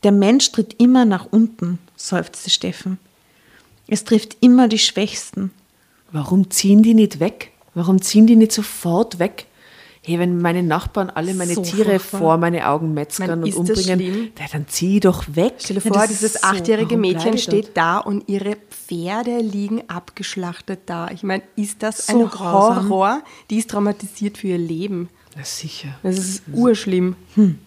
Speaker 5: Der Mensch tritt immer nach unten, seufzte Steffen. Es trifft immer die Schwächsten.
Speaker 1: Warum ziehen die nicht weg? Warum ziehen die nicht sofort weg? Hey, wenn meine Nachbarn alle meine so Tiere furchtbar. vor meine Augen metzgern und umbringen, dann zieh doch weg.
Speaker 4: Stell dir vor, ja, dieses achtjährige Mädchen steht da und ihre Pferde liegen abgeschlachtet da. Ich meine, ist das so ein grausam. Horror? Die ist traumatisiert für ihr Leben.
Speaker 1: Na sicher.
Speaker 4: Das ist urschlimm.
Speaker 5: Hm.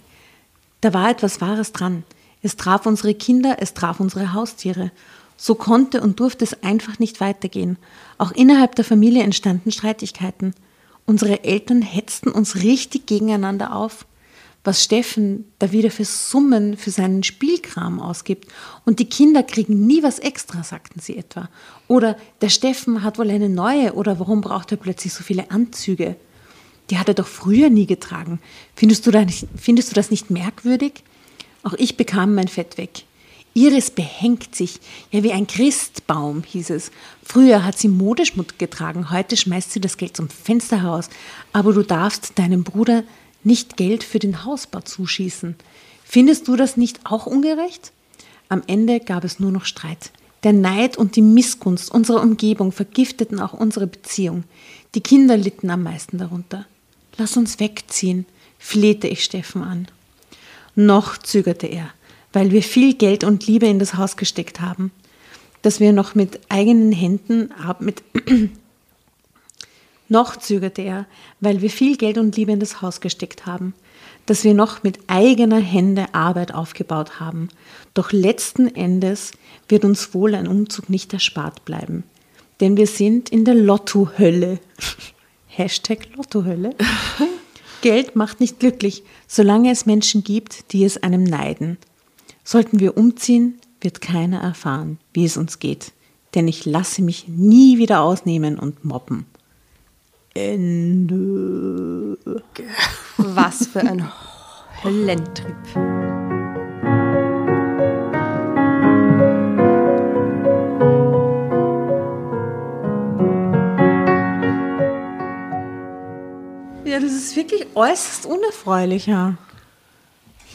Speaker 5: Da war etwas Wahres dran. Es traf unsere Kinder, es traf unsere Haustiere. So konnte und durfte es einfach nicht weitergehen. Auch innerhalb der Familie entstanden Streitigkeiten. Unsere Eltern hetzten uns richtig gegeneinander auf, was Steffen da wieder für Summen für seinen Spielkram ausgibt. Und die Kinder kriegen nie was extra, sagten sie etwa. Oder der Steffen hat wohl eine neue, oder warum braucht er plötzlich so viele Anzüge? Die hat er doch früher nie getragen. Findest du, da nicht, findest du das nicht merkwürdig? Auch ich bekam mein Fett weg. Iris behängt sich, ja wie ein Christbaum, hieß es. Früher hat sie Modeschmuck getragen, heute schmeißt sie das Geld zum Fenster heraus. Aber du darfst deinem Bruder nicht Geld für den Hausbau zuschießen. Findest du das nicht auch ungerecht? Am Ende gab es nur noch Streit. Der Neid und die Missgunst unserer Umgebung vergifteten auch unsere Beziehung. Die Kinder litten am meisten darunter. Lass uns wegziehen, flehte ich Steffen an. Noch zögerte er weil wir viel Geld und Liebe in das Haus gesteckt haben, dass wir noch mit eigenen Händen mit [CLEARS THROAT] noch zögerte er, weil wir viel Geld und Liebe in das Haus gesteckt haben, dass wir noch mit eigener Hände Arbeit aufgebaut haben. Doch letzten Endes wird uns wohl ein Umzug nicht erspart bleiben. Denn wir sind in der Lottohölle. [LAUGHS] Hashtag Lottohölle. [LAUGHS] Geld macht nicht glücklich, solange es Menschen gibt, die es einem neiden. Sollten wir umziehen, wird keiner erfahren, wie es uns geht, denn ich lasse mich nie wieder ausnehmen und mobben. Ende.
Speaker 4: Was für ein Höllentrip.
Speaker 5: Ja, das ist wirklich äußerst unerfreulich, ja.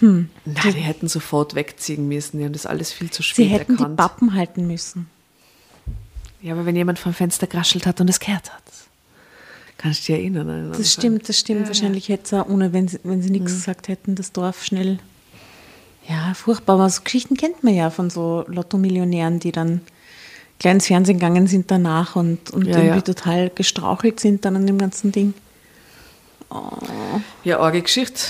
Speaker 1: Hm. Na, die, hätten sofort wegziehen müssen. Die haben das alles viel zu spät
Speaker 5: Sie hätten
Speaker 1: erkannt.
Speaker 5: die Pappen halten müssen.
Speaker 1: Ja, aber wenn jemand vom Fenster graschelt hat und es kehrt hat, kannst du dich erinnern.
Speaker 5: Das stimmt, das stimmt. Ja, Wahrscheinlich ja. hätte es auch, ohne wenn sie, wenn sie nichts mhm. gesagt hätten, das Dorf schnell. Ja, furchtbar. Aber so Geschichten kennt man ja von so Lotto-Millionären, die dann gleich ins Fernsehen gegangen sind danach und, und ja, irgendwie total gestrauchelt sind dann an dem ganzen Ding.
Speaker 1: Oh. Ja, arge Geschichte.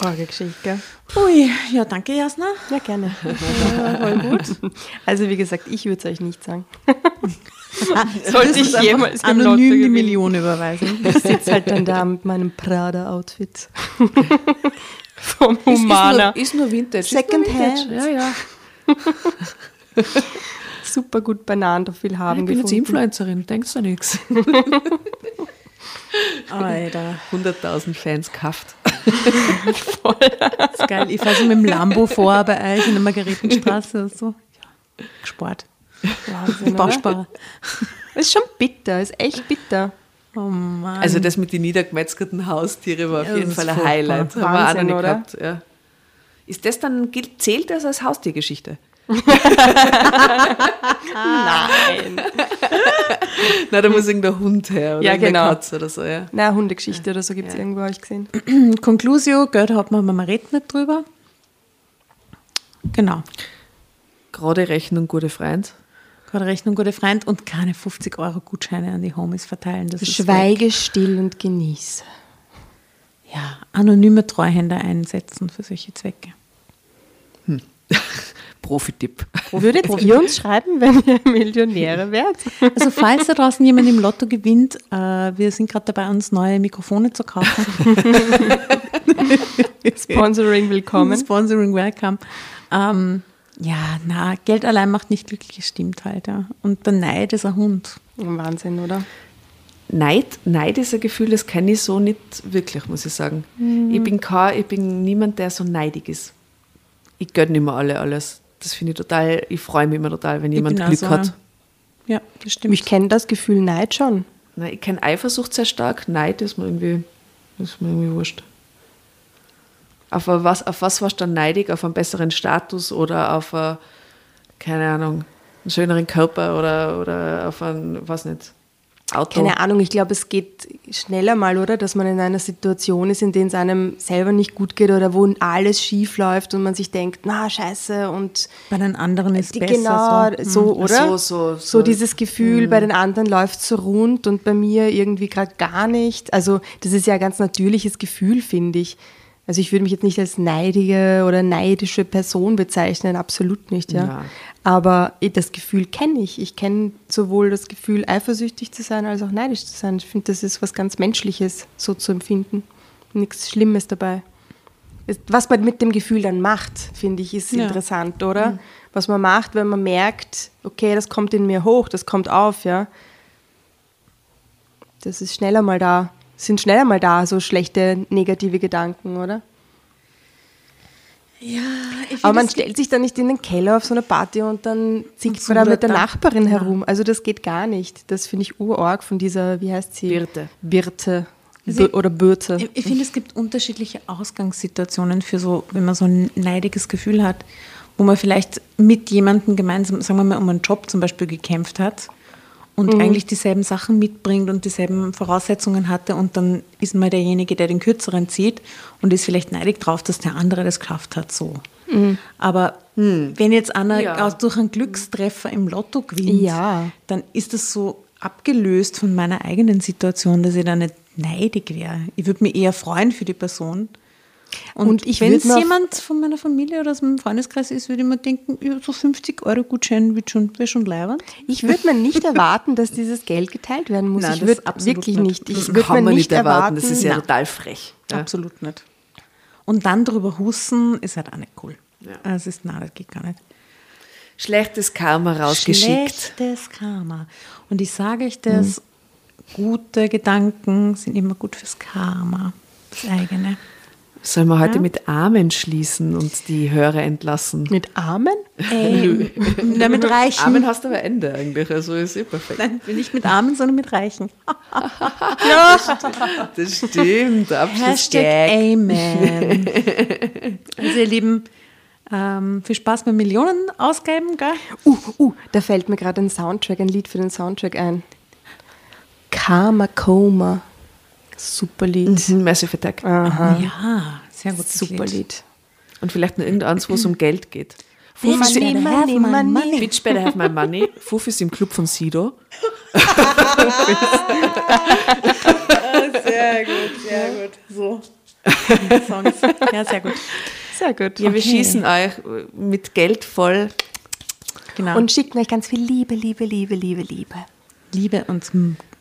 Speaker 4: Arge Geschichte, gell?
Speaker 5: Ui, ja, danke, Jasna.
Speaker 4: Ja, gerne. Ja, [LAUGHS] voll gut. Also, wie gesagt, ich würde es euch nicht sagen. [LAUGHS]
Speaker 5: Sollte ich jemals anonym die Million überweisen.
Speaker 4: Ich sitze halt dann da mit meinem Prada-Outfit. [LAUGHS] Vom Humana.
Speaker 1: Ist, ist, nur, ist nur Vintage.
Speaker 5: Second Hand.
Speaker 1: Ja, ja.
Speaker 4: Super gut Bananen dafür haben.
Speaker 1: Ich bin jetzt Influencerin, denkst du nichts.
Speaker 5: Alter.
Speaker 1: 100.000 Fans kauft. [LAUGHS]
Speaker 5: Voll. Das ist geil. Ich fahre so mit dem Lambo vor bei euch in der Margaretenstraße und so. Ja, gespart.
Speaker 4: Wahnsinn, Bausparer. Das ist schon bitter, ist echt bitter.
Speaker 5: Oh Mann.
Speaker 1: Also das mit den niedergemetzgerten Haustiere war auf ja, jeden Fall ein Highlight.
Speaker 4: Wahnsinn, Haben wir auch noch nicht oder? gehabt.
Speaker 1: Ja. Ist das dann, zählt das als Haustiergeschichte?
Speaker 4: Nein. [LAUGHS]
Speaker 1: Na, da muss irgendein Hund her oder
Speaker 4: ja, genau.
Speaker 1: Katze oder so, ja.
Speaker 4: Na, Hundegeschichte oder so gibt es ja. irgendwo, habe ich gesehen. [CLEARS THROAT]
Speaker 5: Conclusio, Geld hat man, man redet nicht drüber. Genau.
Speaker 1: Gerade Rechnung, gute Freund.
Speaker 5: Gerade Rechnung, gute Freund und keine 50 Euro Gutscheine an die Homies verteilen. Das
Speaker 4: Schweige still und genieße.
Speaker 5: Ja, anonyme Treuhänder einsetzen für solche Zwecke.
Speaker 1: Hm. Profi-Tipp. [LAUGHS]
Speaker 4: Würdet ihr uns schreiben, wenn ihr [LAUGHS] Millionäre werdet?
Speaker 5: Also falls da draußen jemand im Lotto gewinnt, äh, wir sind gerade dabei, uns neue Mikrofone zu kaufen. [LAUGHS]
Speaker 4: Sponsoring willkommen.
Speaker 5: Sponsoring welcome. Ähm, ja, na, Geld allein macht nicht glücklich, stimmt halt. Ja. Und der Neid ist ein Hund.
Speaker 4: Wahnsinn, oder?
Speaker 1: Neid, Neid ist ein Gefühl, das kenne ich so nicht wirklich, muss ich sagen. Mhm. Ich, bin kein, ich bin niemand, der so neidig ist. Ich gönne immer alle alles das finde ich total, ich freue mich immer total, wenn jemand Glück so. hat.
Speaker 5: Ja, das stimmt.
Speaker 4: Ich kenne das Gefühl Neid schon.
Speaker 1: Nein, ich kenne Eifersucht sehr stark. Neid ist mir irgendwie, ist mir irgendwie wurscht. Auf was, auf was warst du dann neidig? Auf einen besseren Status oder auf, eine, keine Ahnung, einen schöneren Körper oder, oder auf einen, was nicht, Auto.
Speaker 4: Keine Ahnung, ich glaube, es geht schneller mal, oder? Dass man in einer Situation ist, in der es einem selber nicht gut geht oder wo alles schief läuft und man sich denkt, na, scheiße und.
Speaker 5: Bei den anderen ist
Speaker 4: die,
Speaker 5: besser.
Speaker 4: Genau, so, so
Speaker 1: mhm.
Speaker 4: oder?
Speaker 1: So, so,
Speaker 4: so. so dieses Gefühl, mhm. bei den anderen läuft es so rund und bei mir irgendwie gerade gar nicht. Also, das ist ja ein ganz natürliches Gefühl, finde ich. Also ich würde mich jetzt nicht als neidige oder neidische Person bezeichnen, absolut nicht, ja. ja. Aber das Gefühl kenne ich. Ich kenne sowohl das Gefühl, eifersüchtig zu sein, als auch neidisch zu sein. Ich finde, das ist was ganz Menschliches, so zu empfinden. Nichts Schlimmes dabei. Was man mit dem Gefühl dann macht, finde ich, ist ja. interessant, oder? Mhm. Was man macht, wenn man merkt, okay, das kommt in mir hoch, das kommt auf, ja. Das ist schneller mal da sind schneller mal da, so schlechte, negative Gedanken, oder?
Speaker 5: Ja,
Speaker 4: ich Aber man stellt sich dann nicht in den Keller auf so eine Party und dann singt man da mit der Nachbarin ja. herum. Also das geht gar nicht. Das finde ich urorg von dieser, wie heißt sie?
Speaker 1: Birte.
Speaker 4: Birte. Also oder Bürte.
Speaker 5: Ich, ich finde, es gibt unterschiedliche Ausgangssituationen für so, wenn man so ein neidiges Gefühl hat, wo man vielleicht mit jemandem gemeinsam, sagen wir mal, um einen Job zum Beispiel gekämpft hat und mhm. eigentlich dieselben Sachen mitbringt und dieselben Voraussetzungen hatte und dann ist mal derjenige, der den kürzeren zieht und ist vielleicht neidig drauf, dass der andere das geschafft hat, so. Mhm. Aber mhm. wenn jetzt einer ja. durch einen Glückstreffer im Lotto gewinnt,
Speaker 4: ja.
Speaker 5: dann ist das so abgelöst von meiner eigenen Situation, dass ich da nicht neidig wäre. Ich würde mich eher freuen für die Person. Und, und ich wenn es jemand von meiner Familie oder aus meinem Freundeskreis ist, würde ich mir denken, ja, so 50 Euro Gutschein wäre schon, wär schon leibend.
Speaker 4: Ich würde mir nicht [LAUGHS] erwarten, dass dieses Geld geteilt werden muss. Nein, ich würde wirklich nicht.
Speaker 1: nicht. Ich das kann man nicht erwarten. erwarten. Das ist ja Nein. total frech.
Speaker 5: Ja. Absolut nicht. Und dann drüber husten ist halt auch nicht cool. Ja. Also ist, nein, das geht gar nicht.
Speaker 1: Schlechtes Karma rausgeschickt.
Speaker 5: Schlechtes Karma. Und ich sage euch das, hm. gute Gedanken sind immer gut fürs Karma, das eigene.
Speaker 1: Sollen wir heute ja? mit Amen schließen und die Hörer entlassen?
Speaker 4: Mit Amen? [LAUGHS]
Speaker 5: Ähm, na, mit Reichen.
Speaker 1: Amen hast aber Ende eigentlich, also ist eh perfekt.
Speaker 5: Nein, nicht mit Amen, sondern mit Reichen.
Speaker 1: ja. [LAUGHS] Das stimmt,
Speaker 5: Hashtag Amen. Also ihr Lieben, ähm, viel Spaß beim Millionen ausgeben, gell?
Speaker 4: Uh, uh, da fällt mir gerade ein Soundtrack, ein Lied für den Soundtrack ein. Karma Coma. Super Lied.
Speaker 1: Mhm, Massive Attack.
Speaker 5: Aha. Ja, sehr gut.
Speaker 4: Super Lied. Lied.
Speaker 1: Und vielleicht noch irgendeins, wo es um Geld geht.
Speaker 5: Bitch better have my money.
Speaker 1: Bitch better have my money. [LAUGHS] Fufis im Club von Sido.
Speaker 5: sehr gut, sehr gut. So. Songs. Ja, sehr gut.
Speaker 4: Sehr gut.
Speaker 1: Ja, wir schießen euch mit Geld voll.
Speaker 4: Genau. Und schicken euch ganz viel Liebe, Liebe, Liebe, Liebe, Liebe.
Speaker 5: Liebe und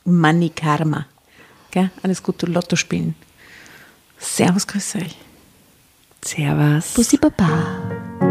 Speaker 5: Money Karma. Gell? Alles Gute Lotto spielen. Servus, grüß euch.
Speaker 1: Servus.
Speaker 5: Bussi Baba.